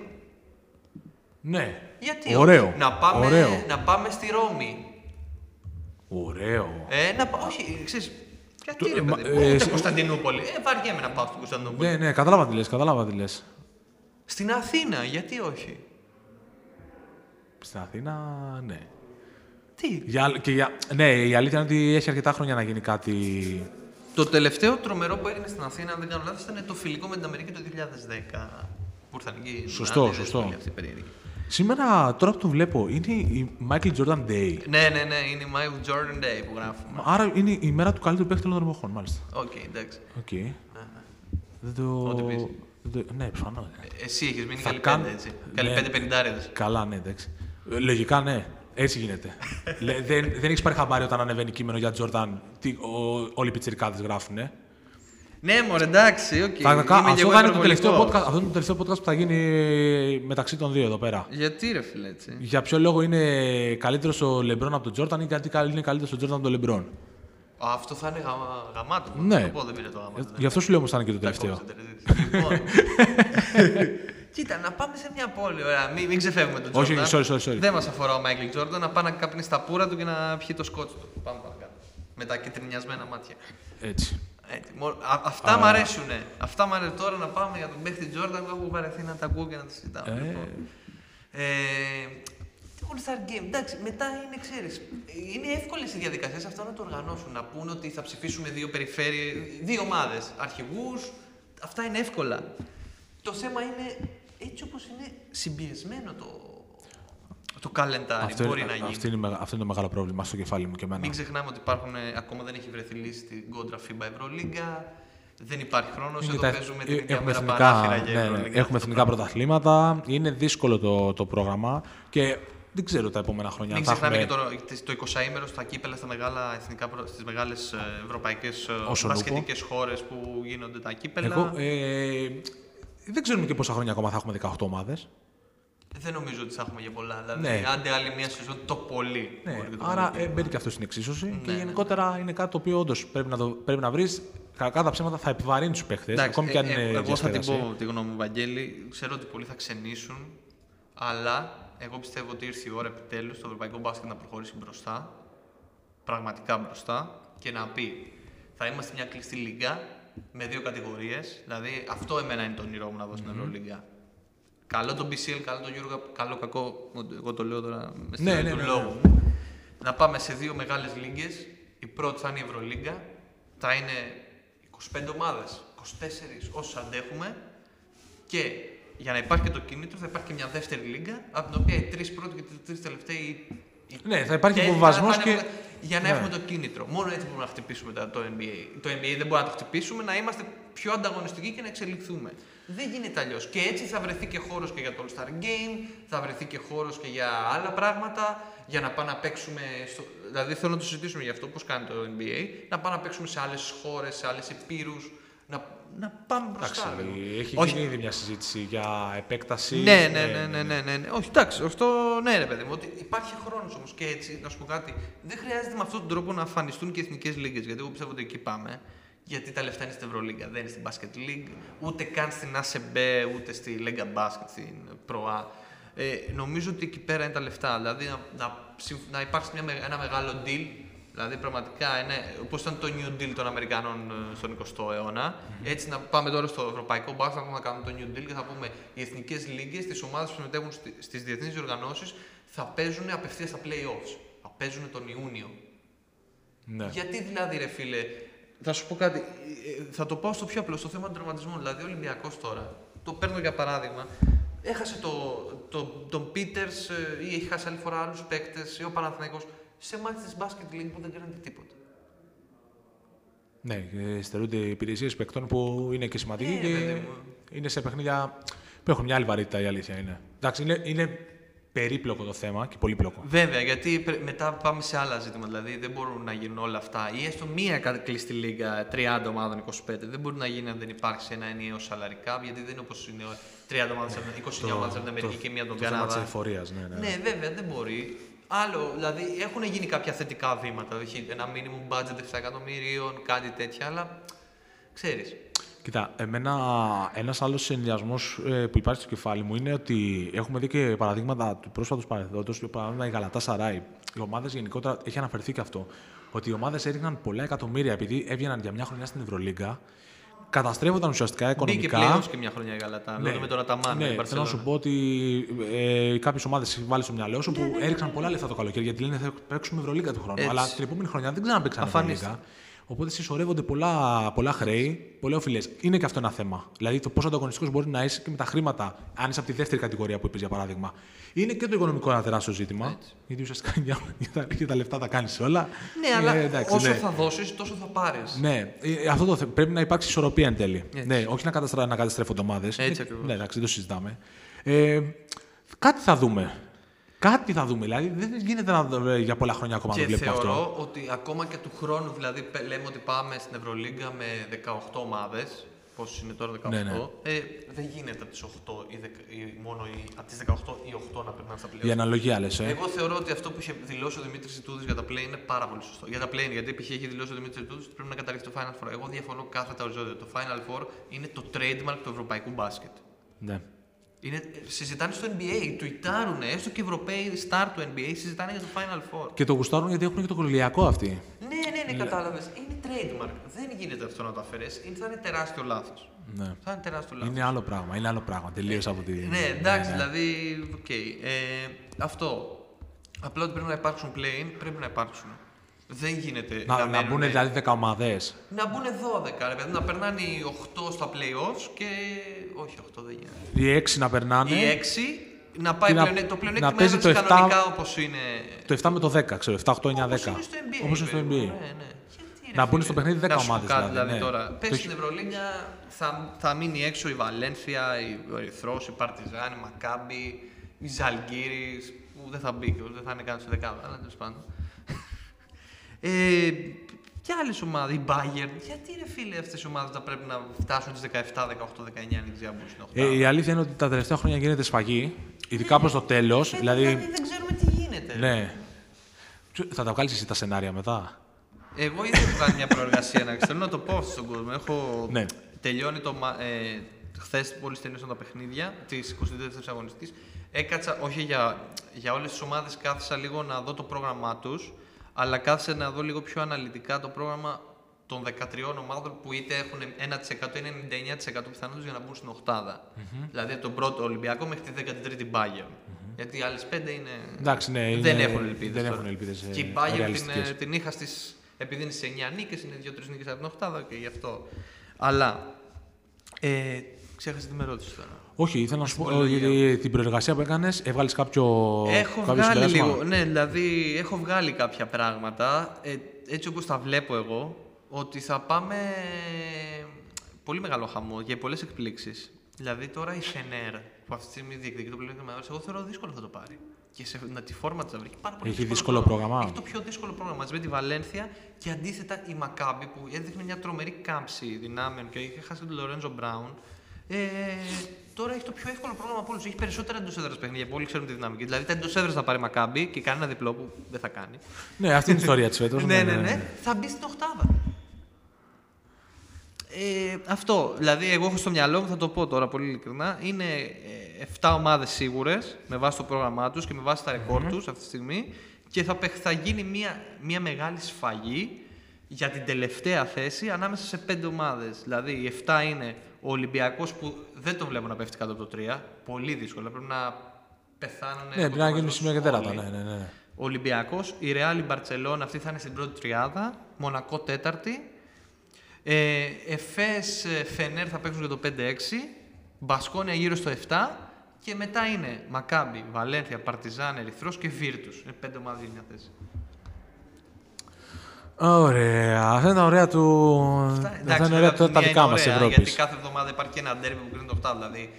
Ναι. Γιατί Ωραίο. όχι. Να πάμε, Ωραίο. να πάμε στη Ρώμη. Ωραίο. Ε, να πά... Όχι, ξέρεις, γιατί Το- ρε μα- παιδί μου, ε, ούτε σε- Κωνσταντινούπολη. Ε, βαριέμαι να πάω στην Κωνσταντινούπολη. Ναι, ναι, κατάλαβα τι λες, κατάλαβα τι λες. Στην Αθήνα, γιατί όχι; Στην Αθήνα, ναι. Τι; Για, και για, ναι, η αλήθεια είναι ότι έχει αρκετά χρόνια να γίνει κάτι. Το τελευταίο τρομερό που έγινε στην Αθήνα, αν δεν κάνω λάθος, ήταν το φιλικό με την Αμερική το 2010. Που ήρθαν εκεί. Σωστό, άντρες, σωστό. όλοι αυτοί περίεργοι. Σήμερα, τώρα που το βλέπω, είναι η Michael Jordan Day. Ναι, ναι, ναι, είναι η Michael Jordan Day που γράφουμε. Άρα είναι η μέρα του καλύτερου παίκτη των εποχών, μάλιστα. Οκ, εντάξει. Οκ. Δεν το. Ό,τι πεις. δεν το- Ναι, προφανώς. Ε, Εσύ έχεις μείνει Θα καλή κάν- πέντε, έτσι. Καλή Ναι. πέντε πενηντάριδες. Καλά, ναι, εντάξει. Ε, Λογικά, ναι. Έτσι γίνεται. Λε- δεν δεν έχεις πάρει χαμπάρι όταν ανεβαίνει κείμενο για Jordan. Τι, ο, όλοι οι πιτσιρικάδες γράφουν. Ε. Ναι, μωρέ, εντάξει, οκ. Θα- θα- Είμαι και αυτό, εγώ θα είναι το τελευταίο podcast, υπερβολικός. αυτό είναι το τελευταίο podcast που θα γίνει μεταξύ των δύο εδώ πέρα. Γιατί ρε φίλε, έτσι. Για ποιο λόγο είναι καλύτερος ο Λεμπρόν από τον Τζόρταν ή γιατί είναι καλύτερος ο Τζόρταν από τον Λεμπρόν; Α, Αυτό θα είναι γαμα... γαμάτο. Ναι. Θα το πω, δεν πήρε το γαμάτο. Γι' αυτό σου λέω όμως θα είναι και το Τα τελευταίο. κόψατε, ρε. Λοιπόν. Κοίτα, να πάμε σε μια πόλη. Ωραία, μην, μην ξεφεύγουμε τον Όχι, Jordan. sorry, sorry, sorry. Δεν μας αφορά ο Μάικλ Τζόρνταν να πάει να καπνίσει τα πούρα του και να πιει το scotch του. Πάμε παρακάτω. Με τα κιτρινιασμένα μάτια. Έτσι. Έτσι, μο- α- αυτά μ' αρέσουνε. Αυτά μ' αρέσουν τώρα να πάμε για τον παίχτη Τζόρνταν που έχω βαρεθεί να τα ακούω και να τα συζητάω. Ε. Λοιπόν. Ε, All Star Game. Εντάξει, μετά είναι, ξέρεις, είναι εύκολες οι διαδικασίες αυτό να το οργανώσουν. Να πούνε ότι θα ψηφίσουμε δύο περιφέρειες, δύο ομάδες αρχηγούς. Αυτά είναι εύκολα. Το θέμα είναι έτσι όπως είναι συμπιεσμένο το, το καλεντάρι. Αυτό, μπορεί είναι, να γίνει. αυτό, είναι, μεγα- αυτό είναι το μεγάλο πρόβλημα στο κεφάλι μου και εμένα. Μην ξεχνάμε ότι υπάρχουν, ε, ακόμα δεν έχει βρεθεί λύση στην κόντρα FIBA Ευρωλίγκα. Δεν υπάρχει χρόνος. Εδώ Κοίτα, παίζουμε ε, την ίδια έχουμε μέρα εθνικά, παράθυρα για ναι, ναι, Ευρωλίγκα. έχουμε εθνικά πρωταθλήματα. Είναι δύσκολο το, το πρόγραμμα και δεν ξέρω τα επόμενα χρόνια. Μην αν θα ξεχνάμε έχουμε- και το, το 20ήμερο στα κύπελα στα μεγάλα εθνικά, προ- στις μεγάλες ε, ευρωπαϊκές ε, Όσον ούπο. μπασκετικές χώρες που γίνονται τα κύπελα. Εγώ, ε, δεν ξέρουμε και πόσα χρόνια ακόμα θα έχουμε 18 ομάδες. Δεν νομίζω ότι θα έχουμε για πολλά. Δηλαδή, Ναι. άντε άλλη μια σεζόν το πολύ. Ναι, μπορεί και το άρα πολύ. ε, μπαίνει και αυτός στην εξίσωση. και ναι. γενικότερα είναι κάτι το οποίο όντως πρέπει να, το, πρέπει να βρεις. Κακά τα ψέματα θα επιβαρύνει τους παίχτες. Εντάξει, Ακόμη και αν ε, είναι ε, εγώ θα την διασκέδαση. πω τη γνώμη μου, Βαγγέλη. Ξέρω ότι πολλοί θα ξενήσουν, αλλά εγώ πιστεύω ότι ήρθε η ώρα επιτέλους το ευρωπαϊκό μπάσκετ να προχωρήσει μπροστά. Πραγματικά μπροστά και να πει θα είμαστε μια κλειστή λίγα με δύο κατηγορίες. Δηλαδή, αυτό εμένα είναι το όνειρό μου να δω στην Ευρωλίγα. Καλό το BCL, καλό το Euro, καλό κακό. Εγώ το λέω τώρα με στη Ναι, ναι, ναι, του ναι, ναι. λόγου. Να πάμε σε δύο μεγάλες λίγες. Η πρώτη θα είναι η Ευρωλίγκα. Θα είναι 25 ομάδες, 24 όσους αντέχουμε. Και για να υπάρχει και το κίνητρο θα υπάρχει και μια δεύτερη λίγα, από την οποία οι τρεις πρώτοι και οι τρεις τελευταίοι... οι- Ναι, θα υπάρχει και υποβιβασμός θα είναι- και- Για να Ναι. έχουμε το κίνητρο. Μόνο έτσι μπορούμε να χτυπήσουμε τα- το NBA. Το NBA δεν μπορεί να το χτυπήσουμε, να είμαστε πιο ανταγωνιστικοί και να εξελιχθούμε. Δεν γίνεται αλλιώς. Και έτσι θα βρεθεί και χώρος και για το All Star Game, θα βρεθεί και χώρος και για άλλα πράγματα, για να πάμε να παίξουμε. Στο... Δηλαδή θέλω να το συζητήσουμε για αυτό, πώς κάνει το NBA, να πάμε να παίξουμε σε άλλες χώρες, σε άλλες υπήρου, να, να πάμε μπροστά. Εντάξει, λίγο. έχει Όχι. γίνει ήδη μια συζήτηση για επέκταση. Ναι, ναι, ναι, ναι, ναι, ναι, ναι. Όχι, εντάξει, αυτό ναι, ρε παιδί μου. Ότι υπάρχει χρόνος όμως και έτσι, να σου πω κάτι. Δεν χρειάζεται με αυτόν τον τρόπο να αφανιστούν και οι εθνικές λίγες. Γιατί εγώ πιστεύω ότι εκεί πάμε. Γιατί τα λεφτά είναι στην Ευρωλίγκα, δεν είναι στην Basket League, ούτε καν στην ACB, ούτε στη Lega Basket, στην Pro A. Ε, νομίζω ότι εκεί πέρα είναι τα λεφτά. Δηλαδή να, να, συμφ- να υπάρξει μια, με- ένα μεγάλο deal. Δηλαδή πραγματικά είναι όπως ήταν το New Deal των Αμερικανών ε, στον 20ο αιώνα. Έτσι να πάμε τώρα στο ευρωπαϊκό μπάσκετ να κάνουμε το New Deal και θα πούμε οι εθνικές λίγες, τις ομάδες που συμμετέχουν στις διεθνείς διοργανώσεις θα παίζουν απευθείας στα playoffs. Θα παίζουν τον Ιούνιο. Ναι. Γιατί δηλαδή, ρε φίλε, θα σου πω κάτι. ε, Θα το πάω στο πιο απλό, στο θέμα των τραυματισμών. Δηλαδή, ο Ολυμπιακός τώρα, το παίρνω για παράδειγμα, έχασε το, το, τον Πίτερ ή έχει χάσει άλλη φορά άλλους παίκτες ή ο Παναθηναϊκός σε μάτια της Basket League που δεν κάνανε τίποτα. Ναι, ε, στερούνται υπηρεσίες παικτών που είναι και σημαντικοί Ναι, και παιδί μου. είναι σε παιχνίδια που έχουν μια άλλη βαρύτητα η αλήθεια είναι. Εντάξει, είναι, είναι περίπλοκο το θέμα και πολύπλοκο. Βέβαια, γιατί πρέ- μετά πάμε σε άλλα ζητήματα. Δηλαδή, δεν μπορούν να γίνουν όλα αυτά. Ή έστω μία κα- κλειστή λίγα 30 ομάδων 25. Δεν μπορεί να γίνει αν δεν υπάρξει ένα ενιαίο σαλαρικά, γιατί δεν είναι όπως είναι 30 ομάδες, 29 ομάδες από την Αμερική και μία από τον το θέμα της Καναδά. εφορίας, ναι, ναι. Ναι, βέβαια, δεν μπορεί. Άλλο, δηλαδή έχουν γίνει κάποια θετικά βήματα. Δηλαδή, ένα minimum budget 7 εκατομμυρίων, κάτι τέτοια, αλλά ξέρεις. Κοίτα, εμένα ένας άλλος συνδυασμός που υπάρχει στο κεφάλι μου είναι ότι έχουμε δει και παραδείγματα του πρόσφατου παρελθόντο. Για παράδειγμα, η Γαλατά Σαράι. Οι ομάδες γενικότερα έχει αναφερθεί και αυτό. Ότι οι ομάδες έριχναν πολλά εκατομμύρια επειδή έβγαιναν για μια χρονιά στην Ευρωλίγκα. Καταστρέφονταν ουσιαστικά Μπήκε οικονομικά. πλέον και μια χρονιά η Γαλατά. Ναι, Ναι. με τον Αταμάν. ναι, την θέλω να σου Barcelona. πω ότι ε, κάποιες ομάδες βάλει στο μυαλό Ναι, σου που έριξαν πολλά λεφτά το καλοκαίρι γιατί λένε θα παίξουμε Ευρωλίγκα του χρόνου. Έτσι. Αλλά την επόμενη χρονιά δεν ξαναπαίξαν Αφανίστηκαν. Ευρωλίγκα. Οπότε συσσωρεύονται πολλά, πολλά χρέη, πολλές οφειλές. Είναι και αυτό ένα θέμα. Δηλαδή το πόσο ανταγωνιστικός μπορεί να είσαι και με τα χρήματα, αν είσαι από τη δεύτερη κατηγορία που είπες για παράδειγμα. Είναι και το οικονομικό ένα τεράστιο ζήτημα. Γιατί ουσιαστικά για, για, τα, για τα λεφτά τα κάνεις όλα. Ναι, αλλά Ε, εντάξει, όσο ναι. θα δώσεις, τόσο θα πάρεις. Ναι, ε, αυτό το θε- πρέπει να υπάρξει ισορροπία εν τέλει. Ναι, όχι να, καταστρα... να καταστρέφονται ομάδες. Έτσι ακριβώς. Ναι, εντάξει, δεν το συζητάμε. Ε, κάτι θα δούμε. Κάτι θα δούμε. Δηλαδή δεν γίνεται να δω- ε, για πολλά χρόνια ακόμα να Και το βλέπουμε θεωρώ αυτό. ότι ακόμα και του χρόνου, δηλαδή πε- λέμε ότι πάμε στην Ευρωλίγκα με 18 ομάδες. Πόσε είναι τώρα, 18. Ναι, ναι. Ε, δεν γίνεται από τις 8 ή, δεκα- ή μόνο οι, από τις 18 ή 8 να περνάνε στα Η πλέον. αναλογία λες. Ε. Εγώ θεωρώ ότι αυτό που είχε δηλώσει ο Δημήτρης Ιτούδη για τα play είναι πάρα πολύ σωστό. Για τα play, γιατί π.χ. έχει δηλώσει ο Δημήτρης Ιτούδη ότι πρέπει να καταρριφθεί το Final Four. Εγώ διαφωνώ κάθετα οριζόντια. Το Final Four είναι το trademark του ευρωπαϊκού μπάσκετ. Ναι. Είναι, συζητάνε στο NBA, τουιτάρουν, έστω και οι Ευρωπαίοι star του NBA συζητάνε για το Final Four. Και το γουστάρουν γιατί έχουν και το κολεγιακό αυτοί. Ναι, ναι, ναι, κατάλαβες. Είναι trademark. Δεν γίνεται αυτό να το αφαιρέσεις. Θα είναι τεράστιο λάθος. Ναι. Θα είναι τεράστιο λάθος. Είναι άλλο πράγμα. Είναι άλλο πράγμα. Τελείως από τη. Ναι, εντάξει, δηλαδή. οκ. Ε, αυτό. Απλά ότι πρέπει να υπάρξουν play-in, πρέπει να υπάρξουν. Δεν γίνεται Να, να μένουν- μπουν δηλαδή 10 ομάδε. Να μπουν 12, ρε παιδί, να περνάνε οι 8 στα playoffs και. Όχι, 8 δεν γίνεται. Οι 6 να περνάνε. Οι 6 να πάει Και να- πλεονέ... το να πλεονέκτημα παίζει έδραση το 7 κανονικά όπως είναι. Το 7 με το 10, ξέρω. 7, 8, 9, 10. Όπως είναι στο NBA. Όπως είναι στο περίπου. NBA. Ναι, ναι. Γιατί, ρε Να μπουν φίλε, στο παιχνίδι 10 να σου πω ομάδες, κάτι, δηλαδή, δηλαδή ναι. τώρα. Το Πες έχει- στην Ευρωλίγκα θα, θα μείνει έξω η Βαλένθια, η- ο Ερυθρός, η Παρτιζάν, η Μακάμπη, η Ζαλγκύρης. Που δεν θα μπει και δεν θα είναι καν σε δεκάδα, αλλά τέλος πάντων. Ε, και άλλες ομάδες, η Bayern. Γιατί ρε φίλε αυτές οι ομάδες θα πρέπει να φτάσουν τι 17, 18, 19, αν δεν ξέρουν στην 8. Ε, η αλήθεια είναι ότι τα τελευταία χρόνια γίνεται σφαγή, ειδικά προς το τέλος. Ε, δηλαδή, δεν ξέρουμε τι γίνεται. ρε. ναι. Ποιο- Θα τα βγάλεις εσύ τα σενάρια μετά; Εγώ ήδη έχω κάνει μια προεργασία να ξέρω να το πω στον κόσμο. Έχω Ναι. τελειώνει το. μα- Ε, Χθες πολύ τελείωσαν τα παιχνίδια της 22η αγωνιστή. Έκατσα, όχι για, για όλες τις ομάδες, κάθισα λίγο να δω το πρόγραμμά τους, αλλά κάθισα να δω λίγο πιο αναλυτικά το πρόγραμμα των 13 ομάδων που είτε έχουν 1% ή 99% πιθανότητε για να μπουν στην οχτάδα. Δηλαδή από τον πρώτο Ολυμπιακό μέχρι τη 13η Bayern. Γιατί οι άλλες πέντε είναι. Εντάξει, ναι, είναι- δεν έχουν ελπίδες. δεν έχουν ελπίδες, ε, Και η Bayern την, ρεαλιστικές. ε, την είχα στις, επειδή είναι σε 9 νίκες, είναι 2-3 νίκες από την οκτάδα και γι' αυτό. Αλλά, ε, ξέχασα τι με ρώτησε τώρα. Όχι, ήθελα να σου πω Συμβολογία. ότι την προεργασία που έκανες, έβγαλες κάποιο. Έχω κάποιο βγάλει συμπέρασμα; λίγο, ναι, δηλαδή έχω βγάλει κάποια πράγματα, ε, έτσι όπως τα βλέπω εγώ, ότι θα πάμε πολύ μεγάλο χαμό για πολλές εκπλήξεις. Δηλαδή τώρα η Φενέρ, που αυτή τη στιγμή διεκδικεί το πλεονέκτημα έδρας, εγώ θεωρώ δύσκολο θα το πάρει. Και σε, να τη φόρμα της θα βρει. και Πάρα πολύ Έχει δύσκολο πρόγραμμα. Έχει το πιο δύσκολο πρόγραμμα μαζί με τη Βαλένθια και αντίθετα η Μακάμπη που έδειχνε μια τρομερή κάμψη δυνάμεων και είχε χάσει τον Λορέντζο Μπράουν. Ε, τώρα έχει το πιο εύκολο πρόγραμμα από όλους. Έχει περισσότερα εντός έδρας παιχνίδια που όλοι ξέρουν τη δυναμική. Δηλαδή τα εντός έδρας θα πάρει Μακάμπη και κάνει ένα διπλό που δεν θα κάνει. Ναι, αυτή είναι η ιστορία της φέτος. ναι, ναι, ναι. Θα μπει στην οκτάδα. Ε, αυτό. Δηλαδή, εγώ έχω στο μυαλό μου, θα το πω τώρα πολύ ειλικρινά, είναι ε, 7 ομάδες σίγουρες με βάση το πρόγραμμά τους και με βάση τα ρεκόρ τους αυτή τη στιγμή και θα, παιχ- θα γίνει μια, μια μεγάλη σφαγή για την τελευταία θέση ανάμεσα σε 5 ομάδες. Δηλαδή, οι 7 είναι ο Ολυμπιακός που δεν το βλέπω να πέφτει κάτω από το 3. Πολύ δύσκολα. Πρέπει να πεθάνουν. Ναι, πρέπει να γίνουν σημεία και τέρατα. όλοι. Ναι, ναι, ναι. Ο Ολυμπιακός, η Ρεάλ, η Μπαρσελόνα, αυτή θα είναι στην πρώτη τριάδα. Μονακό τέταρτη. Ε, Εφές, ε, Φενέρ θα παίξουν για το 5-6. Μπασκόνια γύρω στο 7. Και μετά είναι Μακάμπι, Βαλένθια, Παρτιζάν, Ερυθρός και Βίρτους. Είναι πέντε ομάδες για μια θέση. Ωραία. Αυτά είναι τα ωραία του. Αυτά, Αυτά εντάξει, είναι βέβαια, ωραία από τη τα μία δικά είναι μας ωραία, Ευρώπης. Γιατί κάθε εβδομάδα υπάρχει και ένα ντέρμπι που κρίνει το 8. Δηλαδή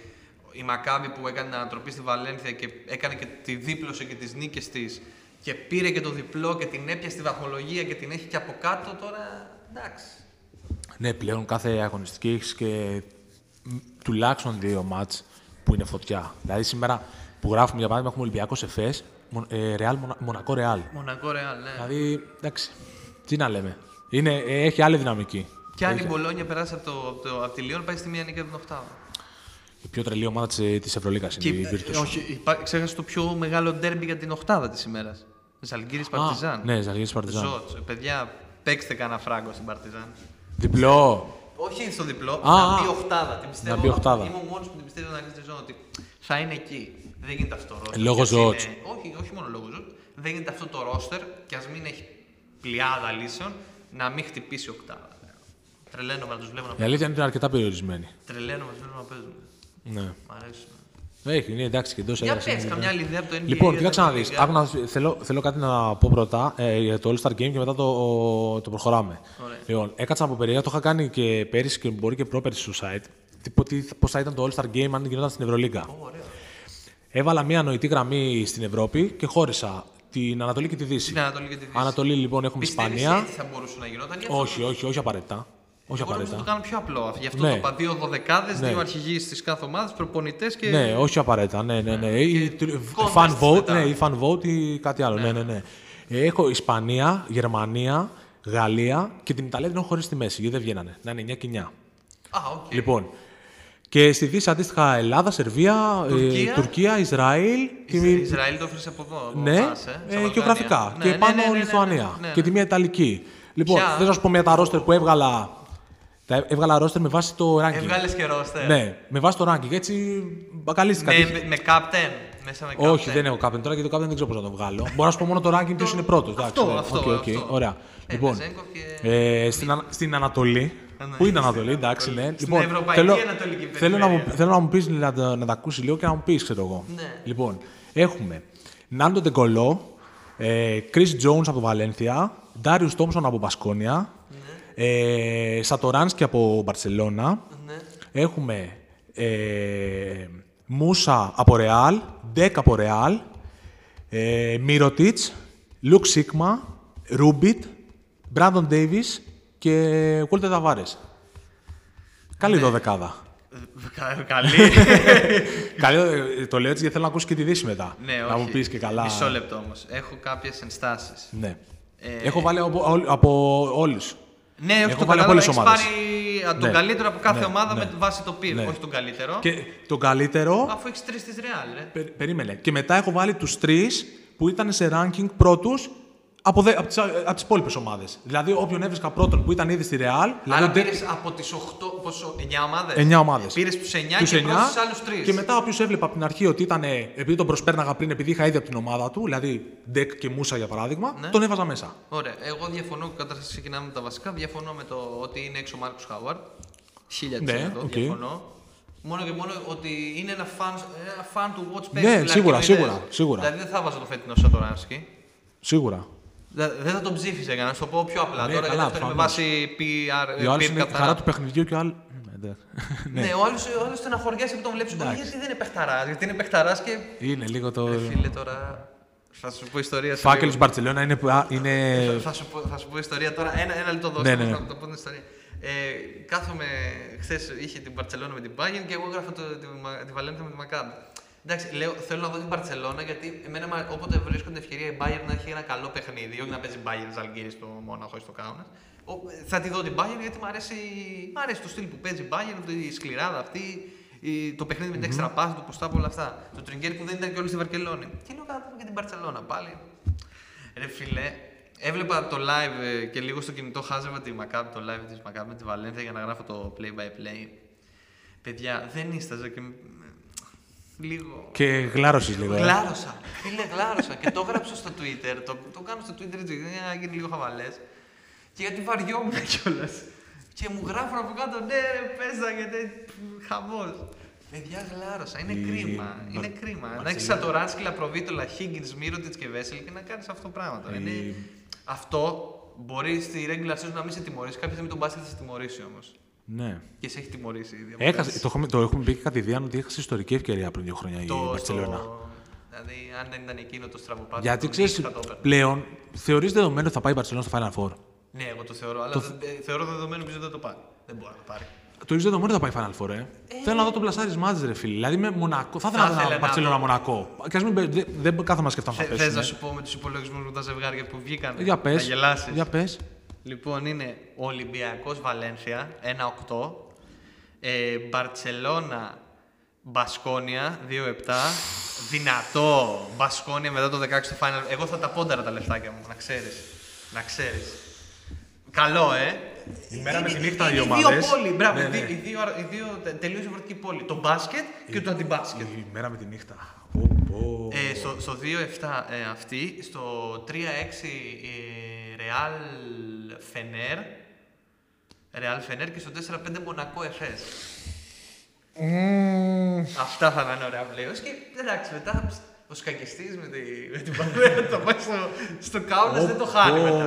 η Μακάμπι που έκανε την ανατροπή στη Βαλένθια και έκανε και τη δίπλωσε και τις νίκες της και πήρε και το διπλό και την έπιασε στη βαθμολογία και την έχει και από κάτω τώρα. Εντάξει. Ναι, πλέον κάθε αγωνιστική έχεις και μ, τουλάχιστον δύο μάτς που είναι φωτιά. Δηλαδή σήμερα που γράφουμε για παράδειγμα έχουμε Ολυμπιακό Εφέ, Ρεάλ, Μονακό Ρεάλ. Μονακό Ρεάλ, ναι. Δηλαδή, εντάξει, τι να λέμε. Είναι, ε, έχει άλλη δυναμική. Και αν η Μπολόνια περάσει από, το, από, το, από τη Λιόν, πάει στη μία νίκη από την Οχτάδα. Η πιο τρελή ομάδα της Ευρωλίγα είναι η Και, Virtus. ε, όχι, υπά- ξέχασε το πιο μεγάλο ντέρμπι για την Οχτάδα της ημέρας. Ζαλγκύρης Παρτιζάν. ναι, Ζαλγίρις Παρτιζάν. Ζώτς. Ε, Παιδιά, παίξτε κανένα φράγκο στην Παρτιζάν. Διπλό. Όχι στο διπλό, Α, να α. μπει οχτάδα. Την πιστεύω, Να μπει οχτάδα. Είμαι ο μόνος που την πιστεύω να κλείσει τη ζώνη ότι θα είναι εκεί. Δεν γίνεται αυτό το ρόστερ. Λόγω κι ας Ζώτς. είναι- Όχι, όχι μόνο λόγω ζώτ. Δεν γίνεται αυτό το ρόστερ και ας μην έχει πλειάδα λύσεων να μην χτυπήσει οκτάδα. Τρελαίνομαι να τους βλέπω να Η παίζουν. αλήθεια είναι ότι είναι αρκετά περιορισμένη. Τρελαίνομαι να του βλέπω να παίζουν. Ναι. Μ' αρέσουν. Έχει, είναι εντάξει και εντός Για πες καμιά άλλη ιδέα από το NBA. Λοιπόν, για κοίταξε τα να δει. Ευρωλίγκα. Θέλω, θέλω κάτι να πω πρώτα ε, για το All Star Game και μετά το, το προχωράμε. Ωραία. Λοιπόν, έκατσα από περίεργα, το είχα κάνει και πέρυσι και μπορεί και πρόπερσι στο site. Τι, τι, πώς θα ήταν το All Star Game αν γινόταν στην Ευρωλίγκα. Ω, ωραίο. Έβαλα μία νοητή γραμμή στην Ευρώπη και χώρισα την Ανατολή και τη Δύση. Στην Ανατολή και τη Δύση. Ανατολή λοιπόν έχουμε Πιστεύεις Ισπανία. έτσι θα μπορούσε να γινόταν ή αυτό Όχι, όχι, όχι απαραίτητα. Όχι Εγώ νομίζω απαραίτητα. να το κάνω πιο απλό. Γι' αυτό Ναι. το είπα δύο δωδεκάδες, Ναι. δύο αρχηγοί στι κάθε ομάδας, προπονητές και. Ναι, όχι απαραίτητα. Ναι, ναι, ναι. Ή Και τ- contest fan vote, μετά. ναι, ή fan vote ή κάτι άλλο. Ναι, ναι, ναι. Ε, Έχω Ισπανία, Γερμανία, Γαλλία και την Ιταλία την έχω χωρίσει στη μέση, γιατί δεν βγαίνανε. Να είναι 9 και 9. Α, οκ. Λοιπόν, και στη Δύση αντίστοιχα Ελλάδα, Σερβία, ε, Τουρκία. Τουρκία Ισραήλ. και Ισ- μη- Ισραήλ το έφερε από εδώ. από Ναι, εμάς, ε, στα ε, Βαλκάνια. γεωγραφικά. Ναι, και ναι, πάνω ναι, ναι, ναι, ναι, Λιθουανία. ναι, ναι. Και τη μία Ιταλική. Λοιπόν, Ποια; θέλω να σου πω μια τα ρόστερ που έβγαλα. Τα έβγαλα ρόστερ με βάση το ranking. Έβγαλες και ρόστερ. Ναι, με βάση το ranking. Έτσι μπακαλίστικα. Με, Τι- με, με captain. Μέσα με captain. Όχι, δεν έχω captain τώρα γιατί το captain δεν ξέρω πώς να το βγάλω. Μπορώ να σου πω μόνο το ranking ποιος είναι πρώτος. Αυτό, αυτό, αυτό. Ωραία. Ε, λοιπόν, Βεζέγκοφ και- ε, στην, ανα- στην Ανατολή. Ναι. Πού είναι Ανατολή, εντάξει, ναι. Στην Ευρωπαϊκή Ανατολική θέλω, να μου, Περιφέρεια. θέλω να μου πεις να, τα- να τα ακούσει λίγο και να μου πεις, ξέρω εγώ. Ναι. Λοιπόν, έχουμε Νάντο Ντεγκολό, ε, Chris Jones από το Βαλένθια, Darius Thompson από Μπασκόνια, ε, Σατοράνσκι από Μπαρσελόνα. Ναι. Έχουμε ε, Μούσα από Ρεάλ, Ντεκ από Ρεάλ, ε, Μύρωτιτς, Λουκ Σίγμα, Ρούμπιτ, Μπράντον Ντέιβις και Βόλτερ Ταβάρες. Καλή Ναι. δωδεκάδα. Ε, κα- Καλή. Καλή, ε, το λέω έτσι γιατί θέλω να ακούσεις και τη Δύση μετά. ναι, να όχι. μου πεις και καλά. Μισό λεπτό όμως. Έχω κάποιες ενστάσεις. Ναι. Ε, Έχω βάλει από, από, από όλους. Ναι, όχι Έχω το βάλει κατάλαβα. από όλες τις Έχεις ομάδες. πάρει α, τον Ναι. καλύτερο από κάθε Ναι, ομάδα ναι. με βάση το πυρ. Ναι. Όχι τον καλύτερο. Και τον καλύτερο Αφού έχεις τρεις της Real, ρε. Περι- περίμενε. Και μετά έχω βάλει τους τρεις που ήταν σε ranking πρώτους από, δε, από, τις, από τις υπόλοιπες ομάδες. Δηλαδή, όποιον έβρισκα πρώτον που ήταν ήδη στη Real. Δηλαδή, Άρα ο Ντε- πήρε από τις 8, πόσο, 9 ομάδες; Εννιά ομάδες. Πήρες τους 9 τους και εννιά, πρόσθεσες άλλους 3. Και μετά, όποιος έβλεπα από την αρχή ότι ήταν. ε, Επειδή τον προσπέρναγα πριν, επειδή είχα ήδη από την ομάδα του, δηλαδή Ντεκ και Μούσα για παράδειγμα, Ναι. τον έβαζα μέσα. Ωραία. Εγώ διαφωνώ, καταρχάς ξεκινάμε με τα βασικά. Διαφωνώ με το ότι είναι έξω ο Μάρκος Χάουαρντ. 1000% Ναι, οκ. διαφωνώ. Μόνο και μόνο ότι είναι ένα fan, ένα fan του watch space. Ναι, δηλαδή, σίγουρα, και σίγουρα, ιδέες. σίγουρα. Δηλαδή δεν θα βάζω το φετινό Σατοράνσκι. Σίγουρα. Δε- Δεν θα τον ψήφιζε για να σου το πω πιο απλά. Ναι, Τώρα καλά, γιατί αυτό είναι με προφανώς. βάση PR. Ο άλλος PR είναι η καθαρά. χαρά του παιχνιδιού και ο άλλο. Μ, εντάξει. Ναι, ο άλλο ο άλλος στεναχωριέσαι που τον βλέπεις. Γιατί δεν είναι παιχταράς. Γιατί είναι παιχταράς και. Είναι λίγο το. Ρε φίλε τώρα. Θα σου πω ιστορία. σε Φάκελος λίγο. Μπαρσελόνα είναι. α, είναι... Θα, σου πω, θα σου πω ιστορία τώρα. Ένα, ένα λεπτό δώστε Ναι, μου ναι. να το πω την ιστορία. Ε, κάθομαι, χθες είχε την Παρσελόνα με την Bayern και εγώ έγραφα το, τη, Μα- τη Βαλένθια με τη Μακάμπη. Εντάξει, λέω, θέλω να δω την Παρσελόνα γιατί εμένα μα- όποτε βρίσκονται ευκαιρία η Bayern να έχει ένα καλό παιχνίδι, όχι να παίζει Bayern Ζαλγκύρι στο Μόναχο ή στο Κάουνα. Θα τη δω την Bayern γιατί μου αρέσει, μ' αρέσει το στυλ που παίζει η Bayern, η σκληράδα αυτή, η- το παιχνίδι με την έξτρα πάση, το ποστά όλα αυτά. Το τριγκέρι που δεν ήταν και όλοι στη Βαρκελόνη. Και λέω κάτω και την Παρσελόνα πάλι. Ρε φίλε, έβλεπα το live ε, και λίγο στο κινητό χάζευα τη Maccabi, το live της Maccabi με τη Βαλένθια για να γράφω το play by play. Παιδιά, δεν ίσταζα και μ- λίγο... Και γλάρωσες λίγο. ε. Γλάρωσα. Φίλε, γλάρωσα. και το έγραψα στο Twitter. Το, το κάνω στο Twitter έτσι, για να γίνει λίγο χαβαλές. Και γιατί βαριόμουν κιόλας. Και μου γράφουν από κάτω, ναι, ρε, πέσα γιατί χαμός. Παιδιά, γλάρωσα. Είναι Η- κρίμα. Μπα- Είναι κρίμα. Να έχεις Μπαρτσελόνα. Σατοράνσκι, Προβίτολα, Χίγκιν, Μύρωτιτ και Βέσελ και να κάνεις αυτό το πράγμα τώρα. Η- Είναι... Αυτό μπορεί στη regular season να μην σε τιμωρήσει. Κάποια στιγμή τον μπάσκετ θα σε τιμωρήσει όμως. Ναι. Και σε έχει τιμωρήσει ήδη. από Έχασε, πέρσι. το, έχουμε, το έχουμε πει και κατηδίαν ότι έχασε ιστορική ευκαιρία πριν δύο χρόνια η Το- Μπαρσελόνα. στο- Δηλαδή, αν δεν ήταν εκείνο το στραβοπάτι. Γιατί τον ξέρεις, Νίκ θα το έπαιρνε. πλέον θεωρείς δεδομένο ότι θα πάει η Μπαρσελόνα στο Final Four; Ναι, εγώ το θεωρώ, αλλά δεν- ε, θεωρώ δεδομένο ότι δεν το πάρει. Δεν μπορεί να το πάρει. Το ίδιο δεδομένο ότι θα πάει Final Four, ε; Θέλω να δω τον πλασάρισμα της, ρε φίλε. Δηλαδή με Μονακό. Θα ήθελα Θα να δω ήθελε ένα να Μπαρσελόνα δω. Μονακό. Και ας μην μπε- δεν δεν κάθομαι να σκεφτώ αν θα Θες πέσουν. να σου πω με τους υπολογισμούς μου τα ζευγάρια που βγήκαν. Για πες. Θα γελάσεις. Για πες. Λοιπόν, είναι Ολυμπιακός Βαλένθια 1-8. Ε, Μπαρσελόνα Μπασκόνια 2-7. Δυνατό Μπασκόνια μετά το 16 στο final. Εγώ θα τα πόνταρα τα λεφτάκια μου, να ξέρεις. Να ξέρεις. Καλό, ε. Η μέρα με Είναι- τη νύχτα οι είναι ομάδες. δύο πόλοι, μπράβο. Ναι, οι ναι. δύο- Οι δύο, οι δύο τελείως διαφορετικοί πόλοι. Το μπάσκετ και το αντιμπάσκετ. Η μέρα με τη νύχτα. Πω, πω. Ε, στο, στο 2-7 ε, αυτή, στο 3-6 ε, Real Φενέρ, Ρεάλ Φενέρ και στο 4-5 Μονακό Εφές. Αυτά θα είναι ωραία πλέον. Και εντάξει, μετά ο σκακιστής με, τη, με την παντρέα το πάει στο, στο κάουνας δεν το χάνει μετά.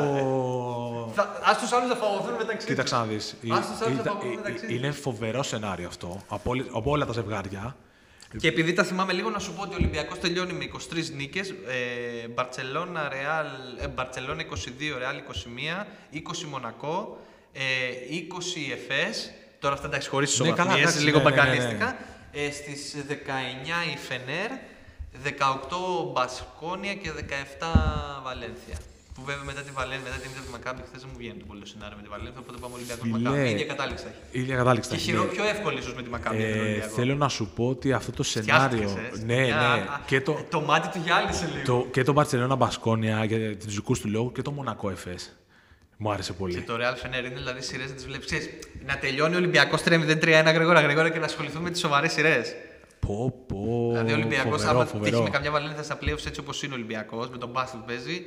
Θα, ας τους άλλους να φαγωθούν μεταξύ Κοίταξε τους. να δεις. Ας τους άλλους να Ήταν- φαγωθούν μεταξύ τους. Είναι φοβερό σενάριο αυτό. Από, όλη- από όλα τα ζευγάρια. Και επειδή τα θυμάμαι λίγο, να σου πω ότι ο Ολυμπιακός τελειώνει με 23 νίκες. Ε, Μπαρτσελώνα, Ρεάλ, ε, Μπαρτσελώνα 22, Ρεάλ 21, 20 Μονακό, ε, 20 Εφές. Τώρα αυτά εντάξει χωρίς Ναι, καλά, ισοβαθμίες, εντάξει, λίγο ναι, ναι, ναι, ναι. μπακαλίστικα. Ε, στις 19 η Φενέρ, 18 Μπασκόνια και 17 Βαλένθια. Που βέβαια μετά τη Βαλένθια, μετά την ήττα του Μακάμπη, χθες δεν μου βγαίνει το πολύ το σενάριο με τη Βαλένθια, οπότε πάμε Ολυμπιακό Φιλέ. Μακάμπη. Η ίδια κατάληξη θα έχει. Η ίδια κατάληξη θα Και έχει, χειρό, ναι. πιο εύκολη ίσως με τη Μακάμπη. από τον Ε, Ολυμπιακό. θέλω να σου πω ότι αυτό το σενάριο. Φτιάχτηκες, ε. Ναι, Μια- ναι. α, Και το, Το μάτι του γυάλισε λίγο. το, και το Barcelona Μπασκόνια για τους δικούς του λόγου και το Μονακό Εφές. Μου άρεσε Και πολύ. το Real Fener είναι δηλαδή σειρές να τις βλέπεις. Να τελειώνει ο Ολυμπιακός 3-0-3-1 γρήγορα γρήγορα και να ασχοληθούμε με τις σοβαρές σειρές. Πω, πω. Δηλαδή ο Ολυμπιακός, φοβερό, άμα τύχει φοβερό. με καμιά βαλένθια στα playoffs έτσι όπως είναι ο Ολυμπιακός, με τον μπάσκετ που παίζει,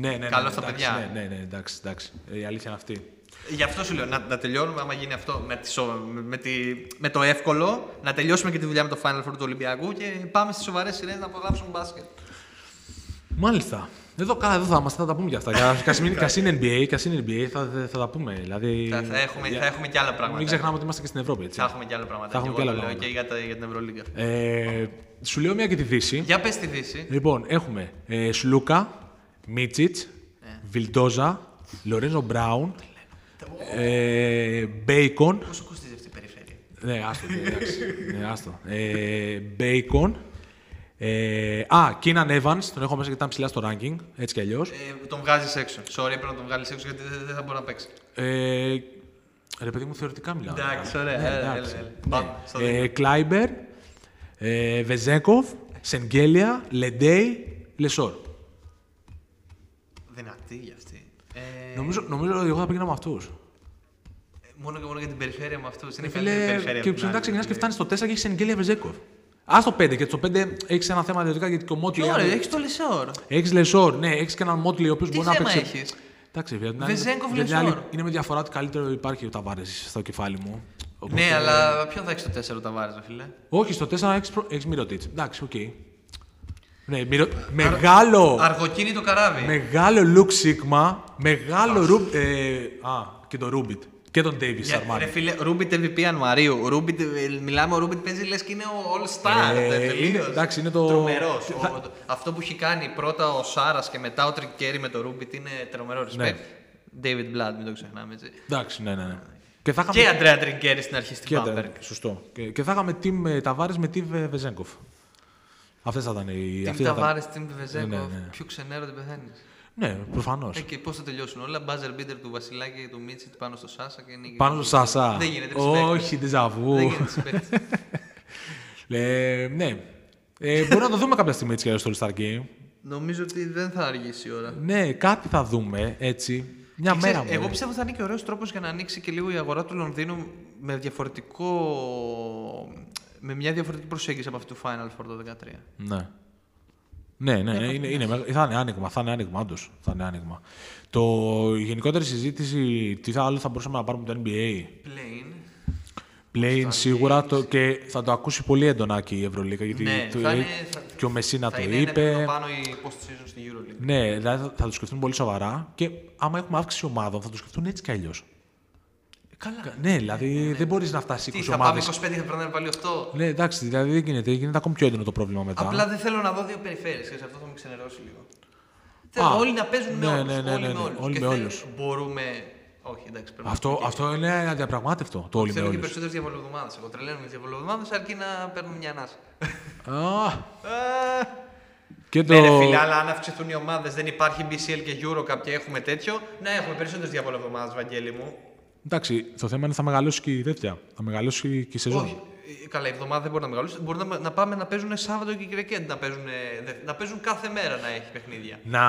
Ναι, ναι, ναι, Καλό ναι, στα εντάξει, παιδιά. Ναι, ναι, ναι, εντάξει, εντάξει. Ε, Η αλήθεια είναι αυτή. Γι' αυτό σου λέω να, να τελειώνουμε, άμα γίνει αυτό με, τη, σο- με, τη, με το εύκολο, να τελειώσουμε και τη δουλειά με το Final Four του Ολυμπιακού και πάμε στις σοβαρές σειρές να απολαύσουμε μπάσκετ. Μάλιστα. Εδώ, καλά, εδώ θα είμαστε, θα τα πούμε για αυτά. Για- Κι ας μην- κι ας είναι NBA, κι ας είναι NBA, θα, θα τα πούμε. Δηλαδή, Θα, θα, έχουμε, για- θα έχουμε και άλλα πράγματα. Μην ξεχνάμε ότι είμαστε και στην Ευρώπη, έτσι. Θα έχουμε και άλλα πράγματα. Θα έχουμε και και εγώ άλλα το λέω πράγματα. και για, τα, για την Ευρωλίγκα. Ε, σου λέω μια και τη Δύση. Για πες τη Δύση. Λοιπόν, έχουμε ε, Σλούκα, Μίτσιτς, Ναι. Βιλντόζα, Λορένζο Μπράουν, ε, Μπέικον. Πόσο κοστίζει αυτή η περιφέρεια; Ναι, άστο, ναι, εντάξει. ναι, άστο. Ε, Μπέικον. Ε, α, Κίναν Evans, τον έχω μέσα γιατί ήταν ψηλά στο ranking, έτσι κι αλλιώς. Ε, τον βγάζεις έξω. Sorry, πρέπει να τον βγάλεις έξω γιατί δεν, δεν θα μπορεί να παίξει. Ε, ρε παιδί μου, θεωρητικά μιλάω. Εντάξει, ωραία. Ναι, έλα, έλα, εντάξει. έλα. Πάμε, στο Ε, δικό. Κλάιμπερ, ε, Βεζένκοφ, Σενγκέλια, Λεντέι, Λεσόρ. Δυνατή για αυτή. Ε, Νομίζω, νομίζω ότι εγώ θα πήγαινα με αυτούς. μόνο και μόνο για την περιφέρεια με αυτούς. Είναι Φίλε, καλύτερη περιφέρεια. και από την μετά άλλη. ξεκινάς και φτάνεις στο 4 και έχεις Σενγκέλια Βεζένκοφ. Α το 5 και στο 5 έχεις ένα θέμα ιδιωτικά γιατί και ο Μότλι. Ποιο ρε, έχεις το Λεσόρ. Έχεις Λεσόρ, ναι, έχεις και έναν Μότλι ο οποίος Τι μπορεί να θέμα παίξει. έχεις; Εντάξει, για την άλλη- Βεζένκοφ, για την άλλη Λεσόρ. είναι με διαφορά ότι καλύτερο υπάρχει ο Ταβάρες στο κεφάλι μου. Οπότε- Ναι, αλλά ποιον θα έχεις το 4 Ταβάρες, φίλε; Όχι, στο 4 έχεις προ... έχεις Μίροτιτς. Εντάξει, οκ. Ναι, Μίρο... μεγάλο, Αργοκίνητο καράβι. μεγάλο Λουκ Σίκμα, μεγάλο Ρουμπ... Ε, α, και τον Ρούμπιτ. Και τον Ντέιβις Για- Αρμάνι. Ρε φίλε, Ρούμπιτ MVP Ιανουαρίου. Ρούμπιτ, ε, μιλάμε, ο Ρούμπιτ παίζει λες και είναι ο All Star. Ε, τελείως. είναι- εντάξει, είναι το- Τρομερός. Θα- Ο- το- Αυτό που έχει κάνει πρώτα ο Σάρας και μετά ο Τρινκέρι με το Ρούμπιτ είναι τρομερό Ναι. respect. David Blood, μην το ξεχνάμε έτσι. Εντάξει, ναι, ναι, ναι. Και θα Και είχαμε... Αντρέα Τρικέρι στην αρχή στην και Bamberg. τα- Σωστό. Και, και θα είχαμε team Ταβάρε με team ε, Βεζέγκοφ. Αυτές θα ήταν οι... Τι αυτοί θα τα ήταν- βάρε στην Βεζέκο, Ναι, ναι, ναι. πιο ξενέρο δεν πεθαίνεις. Ναι, προφανώς. Ε, και πώς θα τελειώσουν όλα. Buzzer beater του Βασιλάκη και του Μίτσιτ πάνω στο Σάσα και νίκη. Πάνω στο Σασά. Δεν γίνεται. respect. Όχι, ντεζαβού. Δεν γίνεται. respect. Ε, ναι. Ε, μπορεί να το δούμε κάποια στιγμή έτσι κι αλλιώς στο All Star Game. Νομίζω ότι δεν θα αργήσει η ώρα. Ναι, κάτι θα δούμε έτσι. Μια Και μέρα ξέρεις, μόνο. Εγώ πιστεύω ότι θα είναι και ωραίος τρόπος για να ανοίξει και λίγο η αγορά του Λονδίνου με διαφορετικό. Με μια διαφορετική προσέγγιση από αυτή του Final Four το 2013. Ναι. Ναι, ναι, ναι είναι, είναι, μεγα- θα είναι άνοιγμα, θα είναι άνοιγμα, όντως. Θα είναι άνοιγμα. Το, η γενικότερη συζήτηση, τι θα, άλλο θα μπορούσαμε να πάρουμε το NBA. Plain. Play σίγουρα το, και θα το ακούσει πολύ έντονα και η Ευρωλίκα, γιατί Ναι, το, θα είναι- θα- και ο Μεσίνα θα το είναι ένα είπε. επίπεδο πάνω η post season στη EuroLeague. Ναι, δηλαδή θα, θα το σκεφτούν πολύ σοβαρά και άμα έχουμε αύξηση ομάδων θα το σκεφτούν έτσι κι αλλιώς. Καλά. Ναι, δηλαδή δεν μπορείς να φτάσεις 20 Τι, θα πάμε ομάδε. 25 και θα περνάμε πάλι 8. Ναι, εντάξει, δηλαδή δεν γίνεται. Γίνεται ακόμη πιο έντονο το πρόβλημα μετά. Απλά δεν θέλω να δω δύο περιφέρειες, ξέρεις, αυτό θα με ξενερώσει λίγο. Θέλω όλοι να παίζουν με ναι, όλους. ναι, ναι, όλοι ναι, με ναι, όλους. όλοι Και με θέλω- όλους. Μπορούμε... Όχι, εντάξει, πρέπει αυτό, να αυτό είναι αδιαπραγμάτευτο το όλοι με Θέλω και όλους. περισσότερες διαβολοβδομάδες. Εγώ τρελαίνω με τις διαβολοβδομάδες αρκεί να παίρνουν μια ανάσα. Και το... Ναι, ρε φίλε, αλλά αν αυξηθούν οι ομάδες, δεν υπάρχει BCL και Eurocup και έχουμε τέτοιο, να έχουμε περισσότερες διαβολοβδομάδες, Βαγγέλη μου. Εντάξει, το θέμα είναι θα μεγαλώσει και η τέτοια. Θα μεγαλώσει και η σεζόν. Όχι. Ε, Καλά, η εβδομάδα δεν μπορεί να μεγαλώσει. Μπορεί να, να πάμε να παίζουν Σάββατο και Κυριακή αντί να παίζουν, ε, δε- να παίζουν κάθε μέρα να έχει παιχνίδια. Να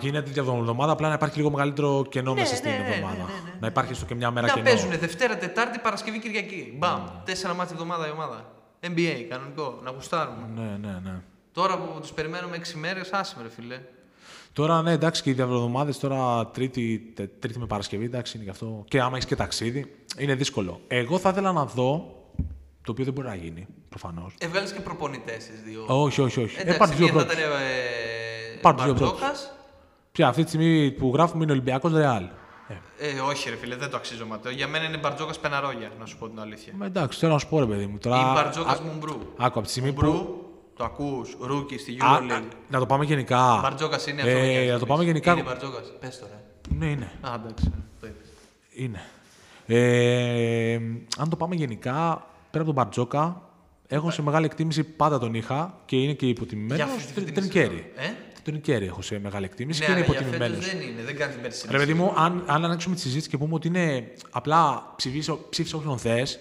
γίνεται τέτοια εβδομάδα, απλά να υπάρχει λίγο μεγαλύτερο κενό Ναι, μέσα στην ναι, ναι, ναι, εβδομάδα. ναι, ναι, ναι. Να υπάρχει στο και μια μέρα να κενό. παίζουν Δευτέρα, Τετάρτη, Παρασκευή, Κυριακή. Μπαμ. Τέσσερα μάτια εβδομάδα η ομάδα. NBA, κανονικό. Να γουστάρουμε. Ναι, ναι, ναι. Τώρα που του περιμένουμε 6 μέρες, άσε με, ρε φίλε. Τώρα, ναι, εντάξει, και οι διαβροδομάδε τώρα τρίτη, τε- τρίτη με Παρασκευή, εντάξει, είναι γι' αυτό. Και άμα έχεις και ταξίδι, είναι δύσκολο. Εγώ θα ήθελα να δω, το οποίο δεν μπορεί να γίνει, προφανώς. Έβγαλε και προπονητές στι δύο. Όχι, όχι, όχι. Ε, Εντάξει, πάρ' τους δύο μία θα πρώτους. ήταν ε, Πάρ' τους δύο Μπαρτζόκας. Πια αυτή τη στιγμή που γράφουμε είναι Ολυμπιακός Ρεάλ. Ε, Ε, όχι, ρε φίλε, δεν το αξίζω Ματέο. Για μένα είναι Μπαρτζόκας Πεναρόγια, να σου πω την αλήθεια. μα εντάξει, θέλω να σου πω ρε παιδί μου. Τώρα, Ή Μπαρτζόκας α- Μουμπρού. Άκου από τη στιγμή που. Μουμπρού, το ακούς, rookie στη Α, α, EuroLeague. να το πάμε γενικά. Μπαρτζόκας είναι αυτό. Ε, που νοιάζει να το εμείς. πάμε γενικά. Είναι Μπαρτζόκας. Πες τώρα. Ναι, είναι. Α, εντάξει. Το είπες. Είναι. Ε, αν το πάμε γενικά, πέρα από τον Μπαρτζόκα, έχω σε μεγάλη εκτίμηση πάντα τον είχα και είναι και υποτιμημένος. Για αυτή τη Τον φετινή Κέρι. σεζόν. Ε; Τον Κέρι έχω σε μεγάλη εκτίμηση Ναι, και είναι αλλά για υποτιμημένος. φέτος δεν είναι, δεν κάνει την περσινή. Ρε παιδί μου, αν, αν ανοίξουμε τη συζήτηση και πούμε ότι είναι απλά ψηφίσε, ψήφισε όποιον θες.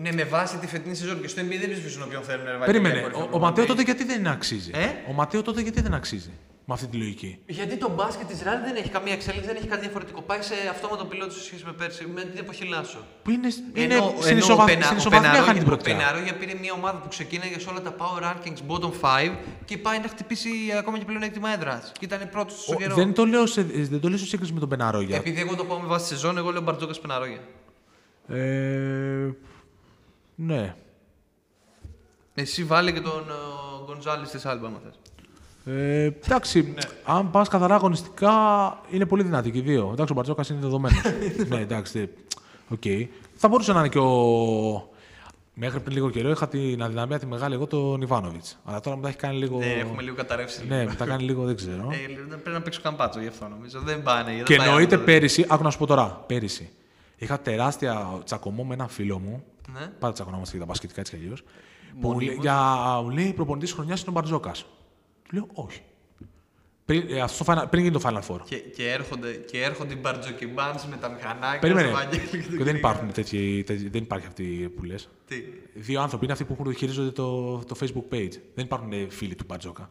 Ναι, με βάση τη φετινή σεζόν και στο NBA δεν ψηφίσουν όποιον θέλουν. ρε, βάλει Περίμενε. μια κορυφή Ο, ο προπονητή. Ματέο τότε γιατί δεν αξίζει; Ε; Ο Ματέο τότε γιατί δεν αξίζει. Με αυτή τη λογική; Γιατί το μπάσκετ της Ρεάλ δεν έχει καμία εξέλιξη, δεν έχει κάτι διαφορετικό. Πάει σε αυτόματο πιλότο σε σχέση με πέρσι, με την εποχή Λάσο. Που είναι, είναι Ενώ- στην ενώ ισοβαθ- ο Πενα- στην ο ισοβαθμία Πεναρόγια- χάνει την Ο πρωτιά. Πεναρόγια πήρε μια ομάδα που ξεκίναγε σε όλα τα power rankings bottom 5 και πάει να χτυπήσει ακόμα και πλεονέκτημα έδρας. Και ήταν πρώτος στο Ο- καιρό. Δεν το λέω σε, δεν το λέω σε σύγκριση με τον Πεναρόγια. Επειδή εγώ το πάω με βάση σεζόν, εγώ λέω Μπαρτζόκας Πεναρόγια. Ε, ναι. Εσύ βάλε και τον ε, Γκονζάλες της Άλμπα, αν θες. Ε, εντάξει, Ναι. αν πας καθαρά αγωνιστικά, είναι πολύ δυνατή και οι δύο. Εντάξει, ο Μπαρτζόκας είναι δεδομένος. ναι, εντάξει. δεν- Οκ. Θα μπορούσε να είναι και ο. Μέχρι πριν λίγο καιρό είχα την αδυναμία τη μεγάλη εγώ τον Ιβάνοβιτς. Αλλά τώρα μετά έχει κάνει λίγο. Ναι, έχουμε λίγο καταρρεύσει. Ναι, μετά κάνει λίγο, δεν ξέρω. Ε, πρέπει να παίξω καμπάτσο γι' αυτό νομίζω. Δεν πάνε. δεν και πάει εννοείται αυτό. πέρυσι, άκου να σου πω τώρα, πέρυσι. Είχα τεράστια τσακωμό με έναν φίλο μου. Ναι. Πάντα τσακωνόμαστε για τα μπασκετικά έτσι κι αλλιώς. Που μου Μονίμως. λέει, για, μου λέει προπονητής χρονιάς είναι ο Μπαρτζόκας. Του λέω όχι. Πριν, ε, αυτό στο final, πριν γίνει το Final Four. Και, και, έρχονται, και έρχονται οι μπαρτζοκιμπάνς με τα μηχανάκια. Περίμενε. στο Βαγγέλη και τον Και δεν Κυρία. υπάρχουν τέτοιοι, τέτοιοι- δεν υπάρχει αυτή που λες. Τι; Δύο άνθρωποι είναι αυτοί που έχουν- χειρίζονται το, το Facebook page. Δεν υπάρχουν ε, φίλοι του Μπαρτζόκα.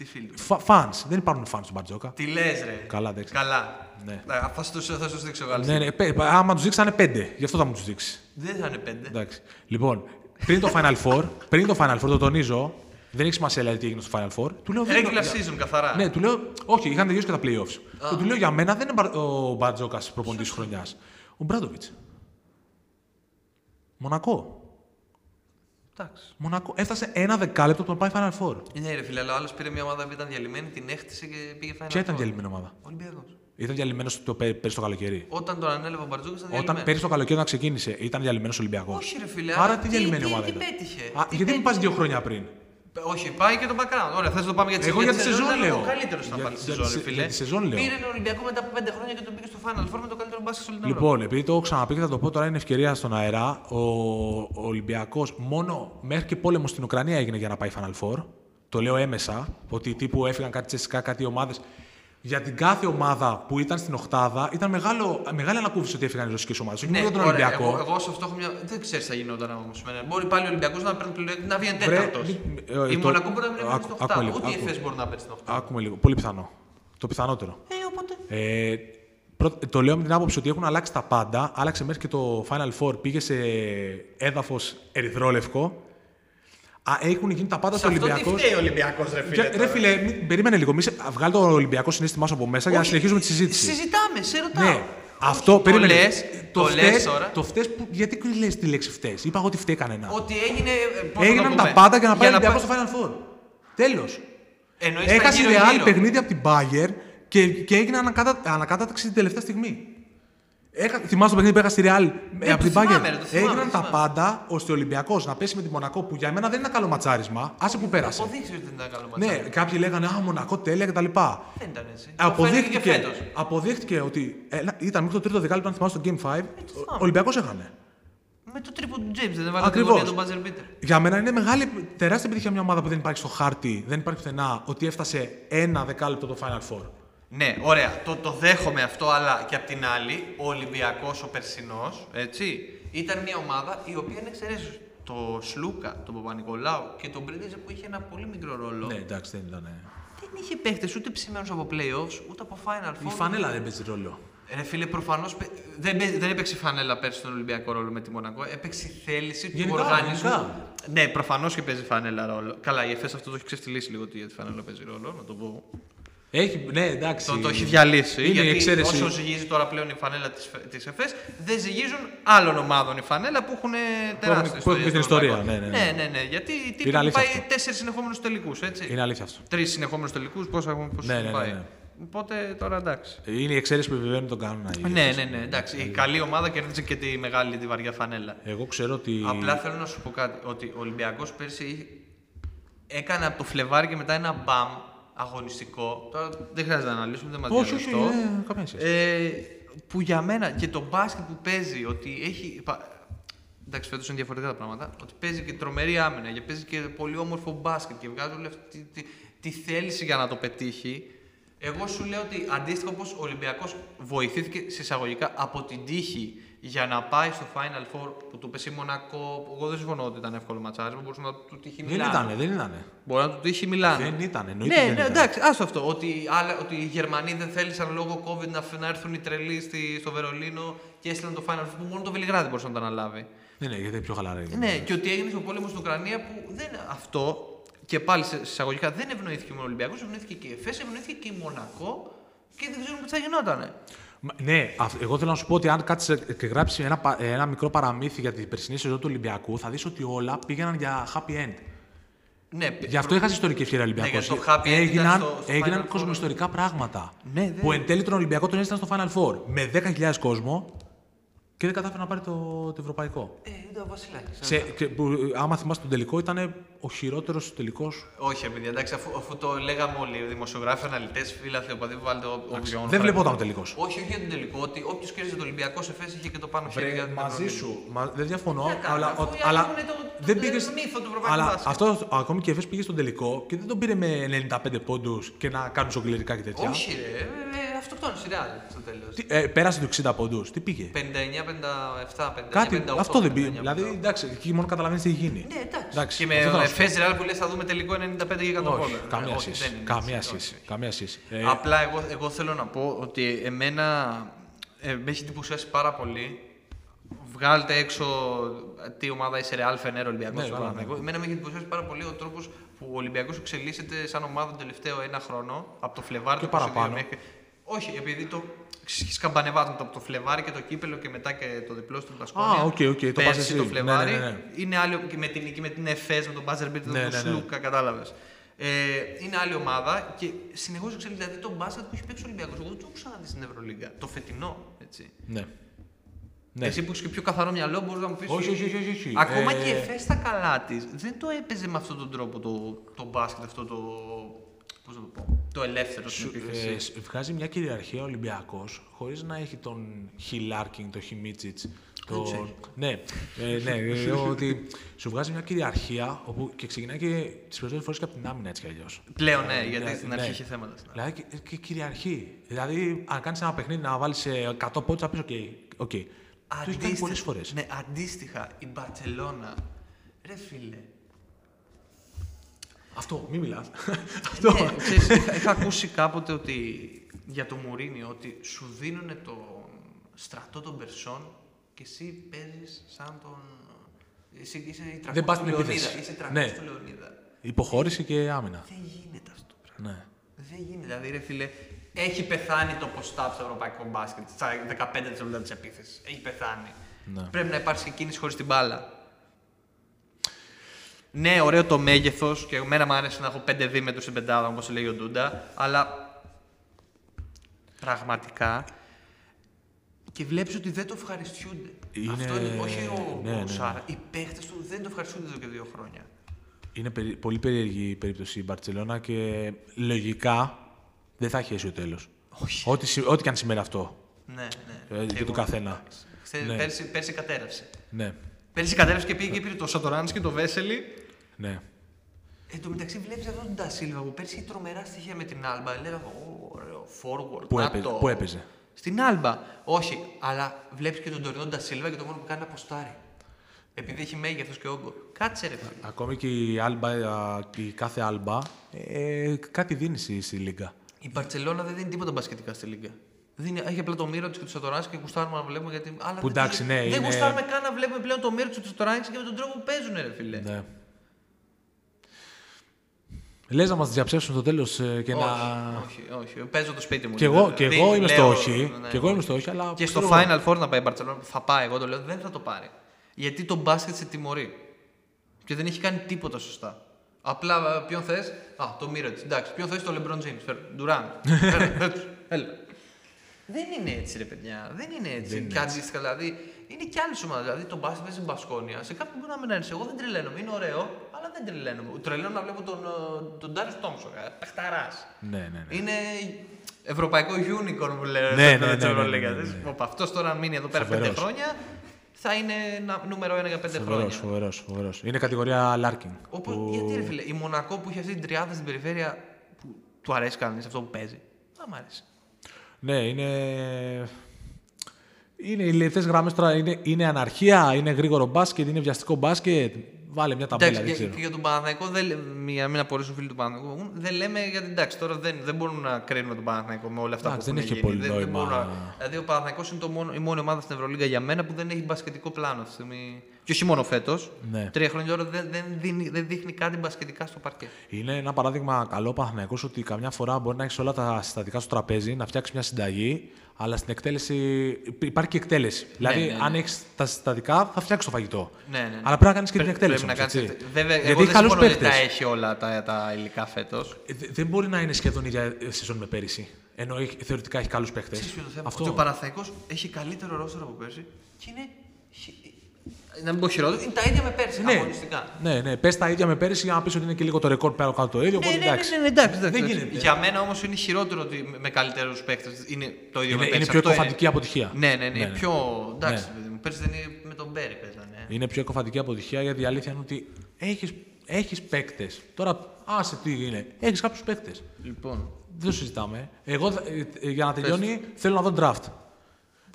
Τι φίλοι. Φανς. Δεν υπάρχουν fans του Μπαρτζόκα. Τι λες, ρε. Καλά, εντάξει. Καλά. Ναι. Α, Θα σου θα σου δείξω γάλα. Ναι, ναι, πέ- άμα τους δείξει θα είναι πέντε. Γι' αυτό θα μου τους δείξει. Δεν θα είναι πέντε. Εντάξει. Λοιπόν, πριν το Final Four, πριν το Final Four, το τονίζω, δεν έχει σημασία δηλαδή τι έγινε στο Final Four. Του λέω, δεν- Regular season, καθαρά. Ναι, του λέω, όχι, είχαν τελειώσει και τα playoffs. Και του λέω για μένα δεν είναι μπαρ- ο Μπαρτζόκας προπονητής χρονιάς. Ο Μπράντοβιτς. Μονακό. Εντάξει. Μονακό. Έφτασε ένα δεκάλεπτο από το να πάει Final Four. Ναι, ρε φίλε, αλλά ο άλλος πήρε μια ομάδα που ήταν διαλυμένη, την έχτισε και πήγε Final Ποια ήταν Four. διαλυμένη ομάδα; Ολυμπιακός. Ήταν διαλυμένος το πέ- πέρυσι το καλοκαίρι. Όταν τον ανέλαβε ο Μπαρτζόκα ήταν Όταν διαλυμένος. πέρυσι το καλοκαίρι όταν ξεκίνησε, ήταν διαλυμένος Ολυμπιακός. Όχι, ρε φίλε. Άρα αλλά τι διαλυμένη ομάδα τι, ήταν; Τι πέτυχε. Α, τι γιατί μην πας πέτυχε. δύο χρόνια πριν; Όχι, πάει και το background. Ωραία, θες να το πάμε για τη Εγώ για τη σεζόν ήταν λέω. Ο καλύτερο να Για- πάρει τη για σεζόν, τη ρε σε- φίλε. για τη σεζόν λέω. Πήρε τον Ολυμπιακό μετά από πέντε χρόνια και τον πήγε στο Final Four με το καλύτερο μπάσκετ σε όλη την Ευρώπη. Λοιπόν, επειδή το έχω ξαναπεί και θα το πω τώρα, είναι ευκαιρία στον αέρα. Ο, ο Ολυμπιακός μόνο μέχρι και πόλεμο στην Ουκρανία έγινε για να πάει Final Four. Το λέω έμεσα, ότι τύπου έφυγαν κάτι τσεσικά, κάτι ομάδες. Για την κάθε ομάδα που ήταν στην Οχτάδα ήταν μεγάλο, μεγάλη ανακούφιση ότι έφυγαν οι ρωσικές ομάδες. Όχι μόνο για τον Ναι, ωραία, Ολυμπιακό. Εγώ, εγώ σε αυτό έχω μια. Δεν ξέρεις τι θα γινόταν όμω. Μπορεί πάλι ο Ολυμπιακός να παίρνει πλέον να βγαίνει Βρε, τέταρτος. μη- ε, Η το- Μονακό μπορεί να μην άκου- μπαίνει στην άκουμε Οχτάδα. λίγο, Ούτε η άκου. Εφέ μπορεί να μπαίνει στην Οχτάδα. Άκουμε λίγο. Πολύ πιθανό. Το πιθανότερο. Ε, οπότε. Ε, πρώτα- το λέω με την άποψη ότι έχουν αλλάξει τα πάντα. Άλλαξε μέχρι και το Final Four. Πήγε σε έδαφος ερυθρόλευκο. Α, έχουν γίνει τα πάντα Σε στο αυτό τι Ολυμπιακός. φταίει ο Ολυμπιακός, ρε φίλε. Ρε φίλε, μην- περίμενε λίγο. Μη σε, βγάλει το Ολυμπιακό συνέστημά σου από μέσα για να Όχι, συνεχίσουμε τη συζήτηση. Συζητάμε, σε ρωτάω. Ναι. Αυτό Το περίμενε. λες, το λες φταίς- τώρα. Το φταίς που, γιατί λες τη λέξη φταίει. Είπα εγώ ότι φταίει κανένα. Ότι έγινε. ε, πώς να το Έγιναν πούμε, τα πάντα για να πάει ο Ολυμπιακός πά- στο Final Four. Τέλος. Εννοείς τα Έχασε η γύρω-γύρω. Real παιχνίδι από την Bayer και, και έγινε ανακάτα, ανακάταταξη την τελευταία στιγμή. Έχα, θυμάσαι το παιχνίδι που έχασε τη Real Ναι, από το την θυμάμαι, Bayer. ρε, το θυμάμαι, Έγιναν το τα θυμάμαι. πάντα ώστε ο Ολυμπιακό να πέσει με τη Μονακό που για μένα δεν είναι ένα καλό ματσάρισμα. Άσε που πέρασε. Αποδείξεις ότι δεν ήταν καλό Ναι, ματσάκι. κάποιοι λέγανε Α, Μονακό τέλεια κτλ. Δεν ήταν έτσι. Το φαίνεται και Αποδείχτηκε, φέτος. αποδείχτηκε ότι ένα- ήταν μέχρι το τρίτο δεκάλεπτο, αν θυμάσαι το Game 5, ο Ολυμπιακός έχανε. Με το τρίπο του James δεν έβαλε την Ακριβώς. γωνία τον buzzer beater. Για μένα είναι μεγάλη, τεράστια επιτυχία μια ομάδα που δεν υπάρχει στο χάρτη, δεν υπάρχει πουθενά, ότι έφτασε ένα δεκάλεπτο το Final Four. Ναι, ωραία. Το, το δέχομαι αυτό, αλλά και απ' την άλλη, ο Ολυμπιακός, ο περσινός, έτσι, ήταν μια ομάδα η οποία είναι εξαιρέσει. Το Σλούκα, τον Παπα-Νικολάου και τον Μπρίντεζε που είχε ένα πολύ μικρό ρόλο. Ναι, εντάξει, δεν ήταν. Δεν είχε παίχτε ούτε ψημένους από playoffs, ούτε από Final Four. Η φανέλα δεν παίζει ρόλο. Ρε φίλε, προφανώς δεν, παί- δεν έπαιξε η φανέλα πέρσι στον Ολυμπιακό ρόλο με τη Μονακό. Έπαιξε η θέληση Γενικά, του οργανισμού. γενικά. Ναι, προφανώς και παίζει φανέλα ρόλο. Καλά, η ΕΦΕΣ αυτό το έχει ξεφτυλίσει λίγο ότι η φανέλα παίζει ρόλο, να το πω. Έχει, ναι, εντάξει. Το, το έχει διαλύσει. Είναι η γιατί εξαίρεση. όσο ζυγίζει τώρα πλέον η φανέλα της, της ΕΦΕΣ, δεν ζυγίζουν άλλων ομάδων η φανέλα που έχουν τεράστια που έχουν την ιστορία, ναι, ναι, ναι. ναι, ναι, ναι. Γιατί η Τύπη Είναι έχει αλήθεια πάει αυτό. τέσσερις συνεχόμενους τελικούς. Είναι αλήθεια αυτό. Τρεις συνεχόμενους τελικούς, πόσο έχουν πόσους Ναι, έχουν ναι, ναι, πάει. ναι. Οπότε τώρα εντάξει. Είναι η εξαίρεση που επιβεβαιώνει τον κανόνα. η Ναι, Εφές. ναι, ναι. Εντάξει. Η καλή ομάδα κέρδισε και τη μεγάλη, τη βαριά φανέλα. Εγώ ξέρω ότι. Απλά θέλω να σου πω κάτι. Ότι ο Ολυμπιακός πέρσι έκανε από το Φλεβάρι και μετά ένα μπαμ αγωνιστικό. Τώρα δεν χρειάζεται να αναλύσουμε, δεν μας Όχι, όχι, ε, καμία σχέση. Ε, που για μένα και το μπάσκετ που παίζει, ότι έχει. πα- Εντάξει, φέτος είναι διαφορετικά τα πράγματα. Ότι παίζει και τρομερή άμυνα και παίζει και πολύ όμορφο μπάσκετ και βγάζει όλη αυτή τη, τη, τη θέληση για να το πετύχει. Εγώ σου λέω ότι αντίστοιχα όπω ο Ολυμπιακός βοηθήθηκε σε εισαγωγικά από την τύχη για να πάει στο Final Four που του πέσει η Μονακό. που Εγώ δεν συμφωνώ ότι ήταν εύκολο ματσάρισμα, μπορούσε να του τύχει Δεν Μιλάνο. ήταν, δεν ήταν. Μπορεί να του τύχει Μιλάνο. Δεν ήταν, εννοείται Ναι, δεν ναι, ήταν. εντάξει, άστο αυτό. Ότι, άλλα, ότι οι Γερμανοί δεν θέλησαν λόγω COVID να, φ- να έρθουν οι τρελοί στη, στο Βερολίνο και έστειλαν το Final Four που μόνο το Βελιγράδι μπορούσε να το αναλάβει. Ναι, ναι, γιατί είναι πιο χαλαρά. είναι. Ναι, και ότι έγινε στο πόλεμο στην Ουκρανία που δεν αυτό και πάλι σε σε εισαγωγικά δεν ευνοήθηκε μόνο ο Ολυμπιακός, ευνοήθηκε και η ΕΦΕΣ, ευνοήθηκε και η Μονακό και δεν ξέρουμε τι θα γινότανε. Μα- Ναι, αυ- εγώ θέλω να σου πω ότι αν κάτσεις και γράψεις ένα, πα- ένα μικρό παραμύθι για την περσινή σεζόν του Ολυμπιακού, θα δεις ότι όλα πήγαιναν για happy end. Ναι, Γι' αυτό είχα ιστορική ευκαιρία Ολυμπιακός. γιατί το happy end ήταν έγιναν στο- στο έγιναν Final Four. κοσμοϊστορικά πράγματα. Ναι, δεν- Που εν τέλει τον Ολυμπιακό τον έστειλαν στο Final Four με 10.000 κόσμο και δεν κατάφερε να πάρει το, το ευρωπαϊκό. Ε, ήταν ο Βασιλάκης. Σε, και, που, άμα θυμάστε τον τελικό, ήταν ο χειρότερος τελικό. Όχι, επειδή εντάξει, αφού, αφού το λέγαμε όλοι οι δημοσιογράφοι, αναλυτές, φίλαθλοι, οπαδοί που βάλετε ο- όποιον. Δεν βλεπόταν ο τελικό. Όχι, όχι για τον τελικό, ότι όποιος κέρδιζε το Ολυμπιακό σε φέση είχε και το πάνω χέρι για την μαζί Ευρωλίγα. σου. Μα, δεν διαφωνώ, Τι να κάνω, αλλά, αφού ο- οι άλλοι αλλά έχουν το- το- δεν το πήγε. μύθο του ευρωπαϊκού Αλλά μπάσκετ. αυτός ακόμη και η Εφές πήγε στον τελικό και δεν τον πήρε με 95 πόντους και να κάνουν σογκλερικά και τέτοια. Όχι, ρε, ε, ε, αυτοκτόνησε η Real στο τέλος. Τι, ε, πέρασε του 60 πόντους. Τι πήγε; 59-57, 59-58. Κάτι, αυτό δεν πήγε. 59-58. Δηλαδή, εντάξει, εκεί μόνο καταλαβαίνεις τι έχει γίνει. Ναι, εντάξει. Εντάξει, και με αυτό θέλω να σου πω. Εφές Real που λες θα δούμε τελικό 95 και 100 Όχι, πόντων. καμία Ε, όχι, σχέση. δεν είναι Καμία έτσι, όχι, σχέση. όχι. Καμία σχέση. Ε, Απλά εγώ, εγώ θέλω να πω ότι εμένα ε, με έχει εντυπωσιάσει πάρα πολύ. Βγάλτε έξω ε, τι ομάδα είσαι Real, Φενέρ, Ολυμπιακός. Ναι, καλά, ναι. Εμένα με έχει εντυπωσιάσει πάρα πολύ ο τρόπος που ο Ολυμπιακός εξελίσσεται σαν ομάδα τον τελευταίο ένα χρόνο από το Φλεβάρι Και του 22 παραπάνω. μέχρι. Όχι, επειδή το σκαμπανεβάζουν από το Φλεβάρι και το κύπελο και μετά και το διπλό στην Μπασκόνια. Α, OK, OK, το πας Πέρσι εσύ. το Ναι, Φλεβάρι. ναι, ναι, ναι. Είναι άλλη, και με την νίκη με την ΕΦΕΣ, με τον buzzer beat, Ναι, τον ναι, ναι. Σλούκα, κατάλαβες. Ε, είναι άλλη ομάδα και συνεχώς εξελίσσεται. Δηλαδή το μπάσκετ που έχει παίξει ο Ολυμπιακός, εγώ δεν το έχω ξαναδεί στην Ευρωλίγκα. Το φετινό, έτσι. ναι. Ναι. Εσύ που έχεις και πιο καθαρό μυαλό, μπορείς να μου πεις. Όχι, όχι, όχι, όχι, όχι. Ακόμα Ε, και η ΕΦΕΣ στα καλά της δεν το έπαιζε με αυτόν τον τρόπο το, το μπάσκετ, αυτό το. Πώς να το πω. Το ελεύθερο στην Σου- επίθεση. ε, σ- βγάζει μια κυριαρχία ο Ολυμπιακός χωρίς να έχει τον Λάρκιν, τον Μίτσιτς. Το... τους έχει. Ναι, ε, ναι ε, ότι σου βγάζει μια κυριαρχία όπου και ξεκινάει και τις περισσότερες φορές και από την άμυνα έτσι κι αλλιώς. Πλέον ναι, γιατί ναι, στην ναι. αρχή είχε θέματα. στην αρχή. Δηλαδή και, και κυριαρχεί. Δηλαδή, αν κάνεις ένα παιχνίδι να βάλεις 100 πόντους, θα πεις: OK, OK. Το έχει κάνει πολλές φορές. Ναι, αντίστοιχα η Μπαρσελόνα. Ρε φίλε, Αυτό, μην μιλάς. Αυτό. Ναι, ξέρεις, είχα, είχα ακούσει κάποτε ότι για το Μουρίνιο ότι σου δίνουν τον στρατό των Περσών και εσύ παίζεις σαν τον. Εσύ είσαι η Δεν πας του στην Λεωνίδα. επίθεση. Είσαι η Ναι. του Λεωνίδα. Υποχώρηση και άμυνα. Δεν γίνεται αυτό. πράγμα. Ναι. Δεν γίνεται. Δηλαδή, ρε φίλε, έχει πεθάνει το post-up στο ευρωπαϊκό μπάσκετ στα 15 δευτερόλεπτα της επίθεσης. Έχει πεθάνει. Ναι. Πρέπει να υπάρξει και κίνηση χωρίς την μπάλα. Ναι, ωραίο το μέγεθος και εμένα μου άρεσε να έχω 5 δίμετρους στην πεντάδα, όπως λέει ο Ντούντα, αλλά πραγματικά και βλέπεις ότι δεν το ευχαριστούνται. Είναι- Αυτό είναι, όχι ο, ναι, ο ναι, ναι. Σάρα. Οι παίχτες του δεν το ευχαριστούνται εδώ και δύο χρόνια. Είναι περί- πολύ περίεργη η περίπτωση η Μπαρσελόνα και λογικά δεν θα έχει αίσιο τέλος. Όχι. Ό,τι, συ- ό,τι και αν σημαίνει αυτό. Ναι, ναι. Ε, για Εγώ- του καθένα. Ξέρεις, Ναι. πέρσι, πέρσι κατέρευσε. Ναι. Πέρσι κατέρευσε και πήγε και πήρε το Σατοράνσκι και το Βέσελη. Ναι. Εν τω μεταξύ βλέπεις αυτόν τον Ντασίλβα που πέρσι είχε τρομερά στοιχεία με την Άλμπα. Λέγαμε, «Ω, ωραίο, forward. Πού να έπαιζε, το». πού έπαιζε. Στην Άλμπα. Όχι, αλλά βλέπεις και τον τωρινό Ντασίλβα και το μόνο που κάνει είναι αποστάρι. Επειδή έχει μέγεθος και όγκο. Κάτσε ρε φίλε. Ακόμη και η, Άλμπα, α, και η κάθε άλμπα ε, κάτι δίνει στη, στη Λίγκα. Η Μπαρσελόνα δεν δίνει τίποτα μπασκετικά στη Λίγκα. Δίνει, έχει απλά το μύρο της και τους Σατοράνσκι και γουστάρουμε να βλέπουμε γιατί. Αλλά Που δεν εντάξει, τους- ναι, Δεν είναι- γουστάρουμε καν να βλέπουμε πλέον το μύρο τους Σατοράνσκι και με τον τρόπο που παίζουν, ρε φίλε. Ναι. Λες να μας διαψεύσουν στο τέλος και να. Όχι, όχι. Παίζω το σπίτι μου. Και εγώ, και εγώ είμαι στο Λέω, όχι. ναι. Και εγώ είμαι στο όχι, αλλά. Και στο ξέρω εγώ. Final Four να πάει η Barcelona, θα πάει. Εγώ το λέω, δεν θα το πάρει. Γιατί το μπάσκετ σε τιμωρεί. Και δεν έχει κάνει τίποτα σωστά. Απλά ε, ποιον θες; Α, το Μίρετ. Εντάξει, ποιον θες; Το LeBron James. Φέρ, Ντουράν. Έλα. Δεν είναι έτσι, ρε παιδιά. Δεν είναι έτσι. και αντίστοιχα, δηλαδή, είναι και άλλε ομάδε. Δηλαδή, το μπάσκετ παίζει μπασκόνια. Σε κάποιον μπορεί να μην αρέσει. Εγώ δεν τρελαίνομαι. Είναι ωραίο, αλλά δεν τρελαίνομαι. Τρελαίνομαι να βλέπω τον, ε, τον Darius Thompson. Ε, Πεχταρά. Ναι, ναι, ναι. Είναι ευρωπαϊκό unicorn που λένε Ναι, στο ναι, ναι, Ευρωλίγα. ναι, ναι, ναι, ναι. Αυτός τώρα αν μείνει εδώ πέρα πέντε Φοβερός. χρόνια θα είναι ένα- νούμερο ένα για πέντε Φοβερός, χρόνια. φοβερός, φοβερός. Είναι κατηγορία Larkin. Όπως, που- Γιατί ρε φίλε, η Μονακό που έχει αυτή την τριάδα στην περιφέρεια που του αρέσει κανείς αυτό που παίζει. Δεν μ' αρέσει. Ναι, είναι. Είναι οι λεπτέ γραμμές τώρα. Είναι, είναι αναρχία, είναι γρήγορο μπάσκετ, είναι βιαστικό μπάσκετ. Βάλε μια ταμπέλα, Εντάξει, δεν και, ξέρω. και για τον Παναθηναϊκό, δεν, λέ- για να μην απορρίσουν φίλοι του Παναθηναϊκού, δεν λέμε γιατί εντάξει, τώρα δεν, δεν μπορούν να κρίνουμε τον Παναθηναϊκό με όλα αυτά Εντάξει, που δεν έχουν έχει γίνει. πολύ δεν, δεν νόημα. μπορούν να- δηλαδή, ο Παναθηναϊκός είναι το μόνο, η μόνη ομάδα στην Ευρωλίγα για μένα που δεν έχει μπασκετικό πλάνο αυτή τη στιγμή. Και όχι μόνο φέτος. Ναι. Τρία χρόνια τώρα δεν, δεν, δίνει, δεν δείχνει κάτι μπασκετικά στο παρκέ. Είναι ένα παράδειγμα καλό Παναθυναϊκό ότι καμιά φορά μπορεί να έχεις όλα τα συστατικά στο τραπέζι, να φτιάξεις μια συνταγή, αλλά στην εκτέλεση υπάρχει και εκτέλεση. δηλαδή, ναι, ναι. αν έχεις τα συστατικά, θα φτιάξεις το φαγητό. Ναι, ναι, ναι. Αλλά πρέπει να κάνεις και την Πρέ- εκτέλεση. Πρέπει να όμως, κάνεις έτσι. εκτε- Βέβαια, Γιατί εγώ έχει δεν καλούς συμφωνώ ότι παίκτες. τα έχει όλα τα, τα υλικά φέτος. Ε, Δεν μπορεί να είναι σχεδόν η ίδια σεζόν με πέρυσι. Ενώ έχει- θεωρητικά έχει καλούς παίκτες. Ξέρεις ποιο είναι το θέμα; Αυτό. Ότι ο Παναθαϊκός έχει καλύτερο ρόστερ από πέρσι και είναι. Χι- Να μην πω χειρότερο, είναι τα ίδια με πέρσι Ναι, αγωνιστικά. ναι, ναι. Πες τα ίδια με πέρυσι για να πεις ότι είναι και λίγο το ρεκόρ πέρα κάτω το ίδιο. Ναι, οπότε ναι, ναι, εντάξει. ναι, ναι, εντάξει, εντάξει, Δεν εντάξει. γίνεται. Για μένα όμως είναι χειρότερο ότι με- με καλύτερους παίκτες είναι το ίδιο Είναι, με είναι πέρσι. πιο Αυτό εκοφαντική αποτυχία. Ναι, ναι, ναι. Πιο. Εντάξει, Ναι. παιδί μου, πέρσι δεν είναι με τον Μπέρι παίζανε. Είναι πιο εκοφαντική αποτυχία γιατί η αλήθεια είναι ότι έχει έχεις παίκτες. Τώρα, άσε τι είναι. Έχεις κάποιους παίκτες. Λοιπόν. Δεν το συζητάμε. Εγώ, ε, ε, για να τελειώνει, θέλω να δω draft.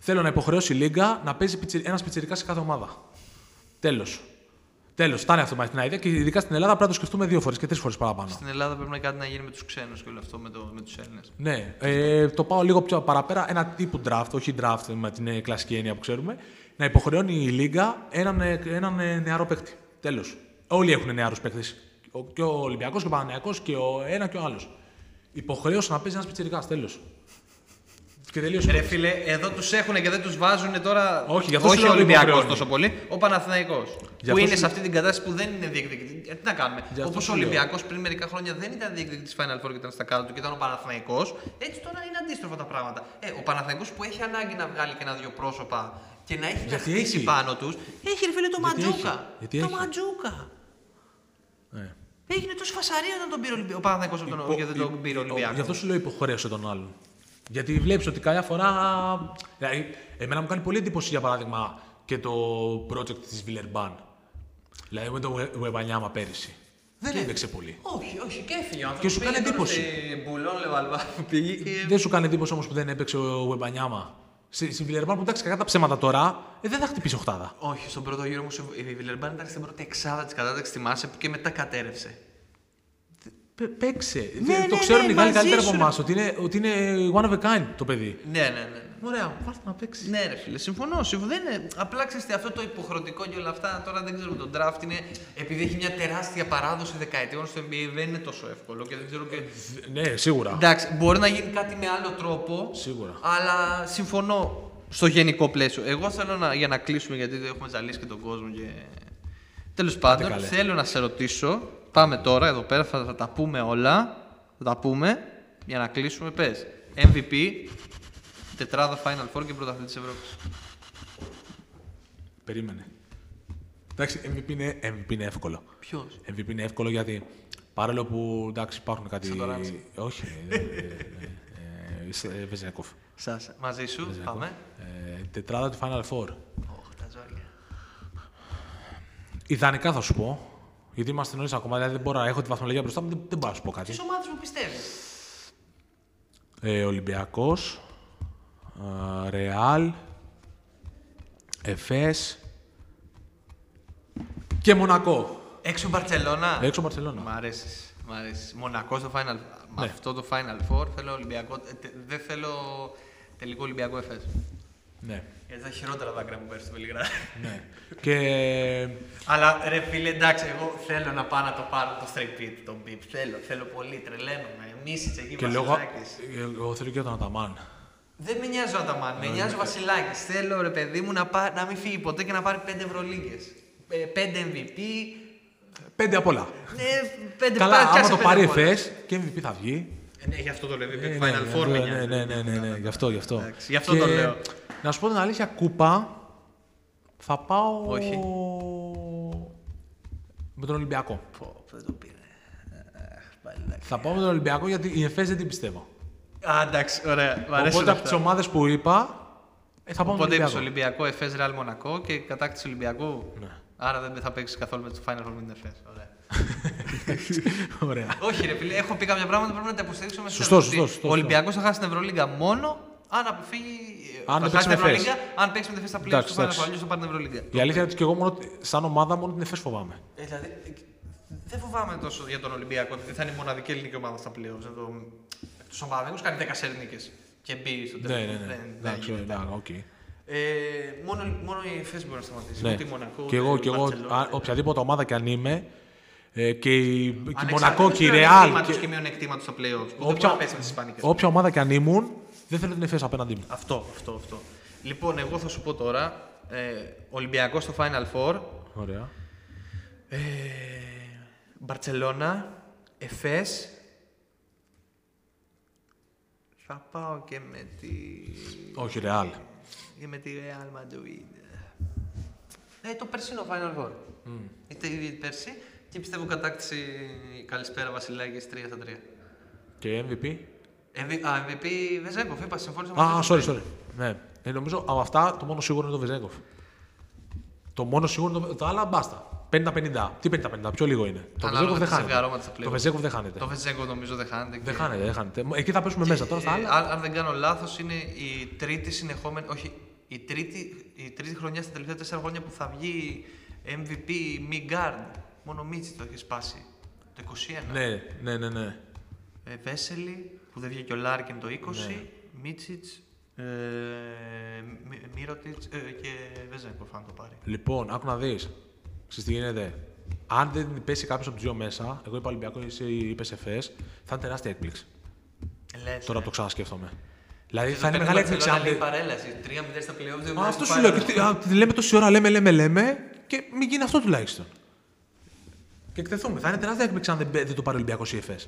Θέλω να υποχρεώσει η Λίγκα να παίζει ένας πιτσερικά σε κάθε ομάδα. Τέλος. Τέλος. Φτάνει αυτό με την ιδέα και ειδικά στην Ελλάδα πρέπει να το σκεφτούμε δύο φορές και τρεις φορές παραπάνω. Στην Ελλάδα πρέπει να κάτι να γίνει με τους ξένους και όλο αυτό με, το, με τους Έλληνες. Ναι. Ε, το πάω λίγο πιο παραπέρα. Ένα τύπου draft, όχι draft με την ε, κλασική έννοια που ξέρουμε. Να υποχρεώνει η Λίγκα έναν, ε, έναν ε, νεαρό παίκτη. Τέλος. Όλοι έχουν νεαρούς παίκτες. Και ο Ολυμπιακός και ο Παναγιακό και ο ένα και ο άλλος. Υποχρέωση να παίζει ένας πιτσερικά. Τέλος. Και τελείωσε. Ρε φίλε, εδώ τους έχουν και δεν τους βάζουν τώρα. Όχι, γι' αυτό όχι σου λέω ο Ολυμπιακός υποχρεώνει. τόσο πολύ, ο Παναθηναϊκός. Γι' Που αυτό είναι σου- σε αυτή την κατάσταση που δεν είναι διεκδικητή. Ε, τι να κάνουμε; Γι' αυτό Όπως ο σου λέω. Ολυμπιακός πριν μερικά χρόνια δεν ήταν διεκδικητής Final Four και ήταν στα κάτω του και ήταν ο Παναθηναϊκός, έτσι τώρα είναι αντίστροφα τα πράγματα. Ε, ο Παναθηναϊκός που έχει ανάγκη να βγάλει και ένα-δυο πρόσωπα και να έχει να Γιατί χτίσει έχει; πάνω τους, έχει ρε φίλε το Γιατί Ματζούκα. έχει; Γιατί Το έχει; Ματζούκα. Ε. Έγινε τόσο φασαρία όταν τον πήρε ο Ολυμπιακός- ο Παναθηναϊκός όταν τον- και δεν τον πήρε ο Ολυμπιακό. Γι' αυτό σου λέω υποχρέωσε τον άλλον. Γιατί βλέπεις ότι καμιά φορά. Δηλαδή, εμένα μου κάνει πολύ εντύπωση για παράδειγμα και το project της Βιλερμπάν. Δηλαδή με τον Βεμπανιάμα πέρυσι. Δεν έπαιξε πολύ. Όχι, όχι, και έφυγε ο άνθρωπος. Και σου κάνει Πήγε τώρα εντύπωση. σε Μπουλόν Λεβαλβά που πήγε και. Δεν σου κάνει εντύπωση όμως που δεν έπαιξε ο Βεμπανιάμα. Στη στη Βιλερμπάν που εντάξει, κακά τα ψέματα τώρα, ε, δεν θα χτυπήσει οχτάδα. Όχι, στον πρώτο γύρο μου η Βιλερμπάν ήταν στην πρώτη εξάδα της κατάταξης, θυμάσαι, που και μετά κατέρευσε. Πε- Παίξε. Ναι, το ναι, ξέρουν ναι, οι Γάλλοι μαζί καλύτερα σου, από ρε. εμά ότι είναι, ότι είναι one of a kind το παιδί. Ναι, ναι, ναι. Ωραία, βάρτε να παίξει. Ναι, ρε φίλε, συμφωνώ. συμφωνώ. Δεν είναι... Απλά ξέρετε αυτό το υποχρεωτικό και όλα αυτά. Τώρα δεν ξέρω το draft είναι. Επειδή έχει μια τεράστια παράδοση δεκαετιών στο NBA, δεν είναι τόσο εύκολο και δεν ξέρω και. Ναι, σίγουρα. Εντάξει, μπορεί να γίνει κάτι με άλλο τρόπο. Σίγουρα. Αλλά συμφωνώ στο γενικό πλαίσιο. Εγώ θέλω να, για να κλείσουμε, γιατί δεν έχουμε ζαλίσει και τον κόσμο. Και... Τέλος πάντων, καλέ. θέλω να σε ρωτήσω. Πάμε τώρα εδώ πέρα, θα, θα τα πούμε όλα. Θα τα πούμε για να κλείσουμε. Πες. MVP, τετράδα Final Four και πρωταθλητής της Ευρώπης. Περίμενε. Εντάξει, MVP είναι, MVP είναι εύκολο. Ποιος; MVP είναι εύκολο γιατί παρόλο που εντάξει, υπάρχουν κάτι. Σαν το Ράμσι. Όχι. ε, ε, ε, είσαι, ε, Βεζέκοφ. Σας. Μαζί σου, πάμε. Ε, τετράδα του Final Four. Ωχ, τα ζόρια. Ιδανικά θα σου πω. Γιατί είμαστε νωρί ακόμα, δηλαδή δεν μπορώ να έχω τη βαθμολογία μπροστά μου, δεν, δεν μπορώ να σου πω κάτι. Τις ομάδες που πιστεύεις; Ε, Ολυμπιακός, ε, Ρεάλ, Εφές και Μονακό. Έξω Μπαρσελόνα. Έξω Μπαρσελόνα. Μ' αρέσεις. Μ' αρέσεις. Μονακό στο Final Με Ναι. αυτό το Final Four θέλω Ολυμπιακό. ε, τε- δεν θέλω τελικό Ολυμπιακό Εφές. Ναι. Γιατί τα χειρότερα δάκρυα που πέρσι στο Βελιγράδι. ναι. και Αλλά ρε φίλε, εντάξει, εγώ θέλω να πάω να το πάρω το straight pit, το beep. Θέλω, θέλω πολύ, τρελαίνομαι. Μίσιτς εκεί, Και λόγω. Βασιλάκης. Εγώ θέλω και τον Αταμάν. Δεν με νοιάζει ο Αταμάν, με νοιάζει ο Βασιλάκης. Θέλω ρε παιδί μου να, πά, να μην φύγει ποτέ και να πάρει 5 Ευρωλίγκες. 5 MVP. Πέντε απ' όλα. Ναι, 5 Καλά, άμα το πάρει εφές και MVP θα βγει. Ε, ναι, γι' αυτό το λέω. Ε, MVP ναι, Final Four με ναι, νοιάζει. ναι, ναι, ναι, ναι, γι' αυτό, γι' αυτό. Εντάξει, γι' αυτό το λέω. Να σου πω την αλήθεια, κούπα θα πάω Όχι. με τον Ολυμπιακό. Πω, πω, δεν το πήρε. Αχ, πάλι εντάξει. Θα πάω με τον Ολυμπιακό γιατί η ΕΦΕΣ δεν την πιστεύω. Α, εντάξει, ωραία. Μ' αρέσουν Οπότε από αυτά. τις ομάδες που είπα, ε, θα πάω με τον Οπότε είπες Ολυμπιακό. Ολυμπιακό, Εφές Ρεάλ Μονακό και κατάκτηση Ολυμπιακού. Ναι. Άρα δεν θα παίξεις καθόλου με το Final Four με την Εφές. Ωραία. Ωραία. Όχι, ρε φίλε, έχω πει κάποια πράγματα που πρέπει να τα υποστηρίξω μέσα Σωστό, στην σωστό, σωστό, Ο Ολυμπιακός θα χάσει την Ευρωλίγκα μόνο αν αποφύγει. Αν θα δεν χάσει παίξει την με Εφές. Ευρωλίγκα, αν παίξει με την Εφές στα πλήρη Εντάξει, του Final εντάξει. Four, αλλιώς θα πάρει την Ευρωλίγκα. Η αλήθεια είναι ότι και εγώ μόνο, σαν ομάδα μόνο την ΕΦΕΣ φοβάμαι. Ε, δηλαδή, ε, δεν φοβάμαι τόσο για τον Ολυμπιακό ότι θα είναι η μοναδική ελληνική ομάδα στα πλήρη. Τους Παπαδάκου κάνει 14 νίκες και μπει στο Ναι, τέλο. ναι, ναι. Εντάξει, ναι, οκ. Ε, μόνο, μόνο η Εφές μπορεί να σταματήσει. Ναι. Ούτε η Μονακό. Και εγώ, ούτε και η εγώ Μπαρτσελόνα. α, οποιαδήποτε ομάδα και αν είμαι, ε, και η, και η Ανεξάρτητα Μονακό και η του Ρεάλ. πλεονεκτήματος και- και μειονεκτήματος στα playoffs. Που δεν Όποια, μπορεί να πέσει με τις Ισπανικές. όποια ομάδα και αν ήμουν, δεν θέλω την ΕΦΕΣ απέναντί μου. Αυτό, αυτό, αυτό. Λοιπόν, εγώ θα σου πω τώρα. Ε, Ολυμπιακός στο Final Four. Ωραία. Ε, Μπαρτσελώνα. Εφές. Θα πάω και με τη... Όχι, Ρεάλ. Και με τη Real Madrid. Ε, το περσινό Final Four. Είτε ήδη πέρσι. Και πιστεύω κατάκτηση καλησπέρα Βασιλάκης 3 στα 3. Και MVP. MV- Α, MVP Βεζέκοφ, είπα, συμφώνησα με Α, τον sorry, Βεζέκοφ. sorry. Ναι. Ε, νομίζω από αυτά το μόνο σίγουρο είναι το Βεζέγκοφ. Το μόνο σίγουρο είναι το Τα άλλα μπάστα. 50-50. Τι 50-50, πιο λίγο είναι. Το Ανάλογα Βεζένκοφ δεν τα χάνεται. ζευγαρώματα στα Το playoff. Βεζένκοφ δεν χάνεται. Το Βεζένκοφ νομίζω δεν χάνεται. Δεν και- χάνεται, δεν χάνεται. Εκεί θα πέσουμε μέσα. Τώρα στα Ε, άλλα. αν, αν δεν κάνω λάθος, είναι η τρίτη συνεχόμενη. Όχι, η τρίτη, η τρίτη χρονιά στα τελευταία τέσσερα χρόνια που θα βγει MVP μη guard. Μόνο ο Μίτσιτς το έχει σπάσει. Το 21. Ναι, ναι, ναι. ναι. Ε, Βέσελη, που δεν βγήκε ο Λάρκιν το 20. Ναι. Μίτσιτς, ε, Μι- Μύρωτιτς ε, και Βεζέγκοφ αν το πάρει. Λοιπόν, άκου να δεις. Ξέρεις τι γίνεται. Αν δεν πέσει κάποιος από τους δύο μέσα, εγώ είπα Ολυμπιακός, εσύ είπες Εφές, θα είναι τεράστια έκπληξη. Λες, Τώρα ε. που το ξανασκέφτομαι. Δηλαδή Και θα είναι το μεγάλη παίρνει η έκπληξη αν Μπαρτσελόνα, δεν. λέει παρέλαση. 3-0 στα playoffs, 2-0 Α, Αυτό στο σου λέω. final. και τι- α, τη λέμε τόση ώρα, λέμε, λέμε, λέμε και μην γίνει αυτό τουλάχιστον. Και εκτεθούμε. Θα είναι τεράστια έκπληξη αν δεν, μπε- δεν το πάρει ο Ολυμπιακός ή Εφές.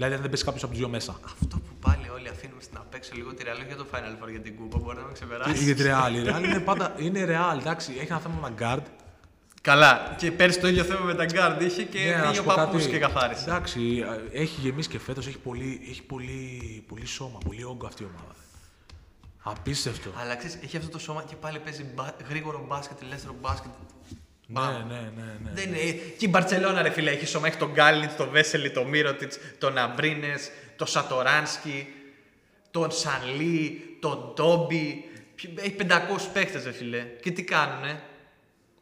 Δηλαδή αν δεν πέσει κάποιος από τους δύο μέσα. Αυτό που πάλι όλοι αφήνουμε στην απέξω λίγο τη Real για το Final Four για την κούπα, μπορεί να με ξεπεράσει. Για τη Real. Η Real είναι πάντα. Είναι Real, εντάξει, έχει ένα θέμα με ένα guard. Καλά. Και πέρσι το ίδιο θέμα με τα Guard είχε και Ναι, να πήγε σου ο πω παππούς κάτι. και καθάρισε. Εντάξει, έχει γεμίσει και φέτος, έχει πολύ, έχει πολύ, πολύ σώμα, πολύ όγκο αυτή η ομάδα. Απίστευτο. Αλλά ξέρεις, έχει αυτό το σώμα και πάλι παίζει μπα- γρήγορο μπάσκετ, ελεύθερο μπάσκετ. Ναι, ναι, ναι, ναι. Δεν είναι. Και η Μπαρσελόνα, ρε φίλε, έχει σώμα. Έχει τον Γκάλινιτ, τον Βέσελη, τον Μύρωτιτς, τον Αμπρίνες, τον Σατοράνσκι, τον Σανλί, τον Ντόμπι. Έχει 500 παίχτε, ρε φίλε. Και τι κάνουνε;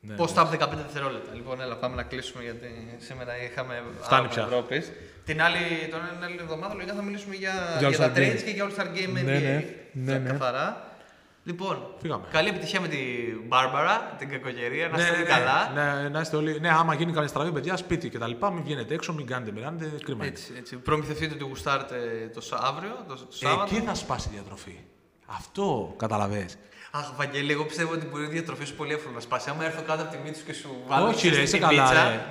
Ναι, Πώς τα 15 δευτερόλεπτα. Λοιπόν, έλα, πάμε να κλείσουμε γιατί σήμερα είχαμε Φτάνει άλμα πια. Ευρώπης. Την άλλη, τον την άλλη εβδομάδα λογικά θα μιλήσουμε για, Για για, τα All-Star Game. trades και για All Star Game Ναι, NBA. ναι, ναι, Κα- ναι. Καθαρά. Λοιπόν, Φύγαμε. καλή επιτυχία με την Μπάρμπαρα, την κακογερία, να Ναι, είστε ναι, όλοι ναι, καλά. Ναι, να είστε όλοι. Ναι, άμα γίνει καμία στραβή, παιδιά, σπίτι και τα λοιπά, μην βγαίνετε έξω, μην κάνετε, μην κάνετε κρίμα. είναι. Έτσι, έτσι. Προμηθευτείτε ότι γουστάρετε το Σα- αύριο, το Σάββατο. Εκεί θα σπάσει η διατροφή. Αυτό καταλαβες. Αχ, Βαγγέλη, εγώ πιστεύω ότι μπορεί η διατροφή σου πολύ εύκολα να σπάσει. Άμα έρθω κάτω από τη μύτη σου και σου βάλω Όχι, ρε, στην είσαι πίτσα, καλά. Ρε.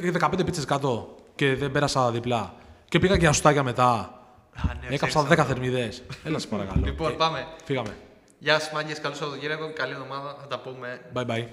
Με 15 πίτσες κάτω και δεν πέρασα διπλά. Και πήγα και αστούτάκια μετά. Α, ναι, Έκαψα ξέρεις 10 θερμιδές. Έλα, σε παρακαλώ. Λοιπόν, Ε, πάμε. Φύγαμε. Γεια σας, μάγκες. Καλό Σαββατοκύριακο. Καλή εβδομάδα. Θα τα πούμε. Bye bye.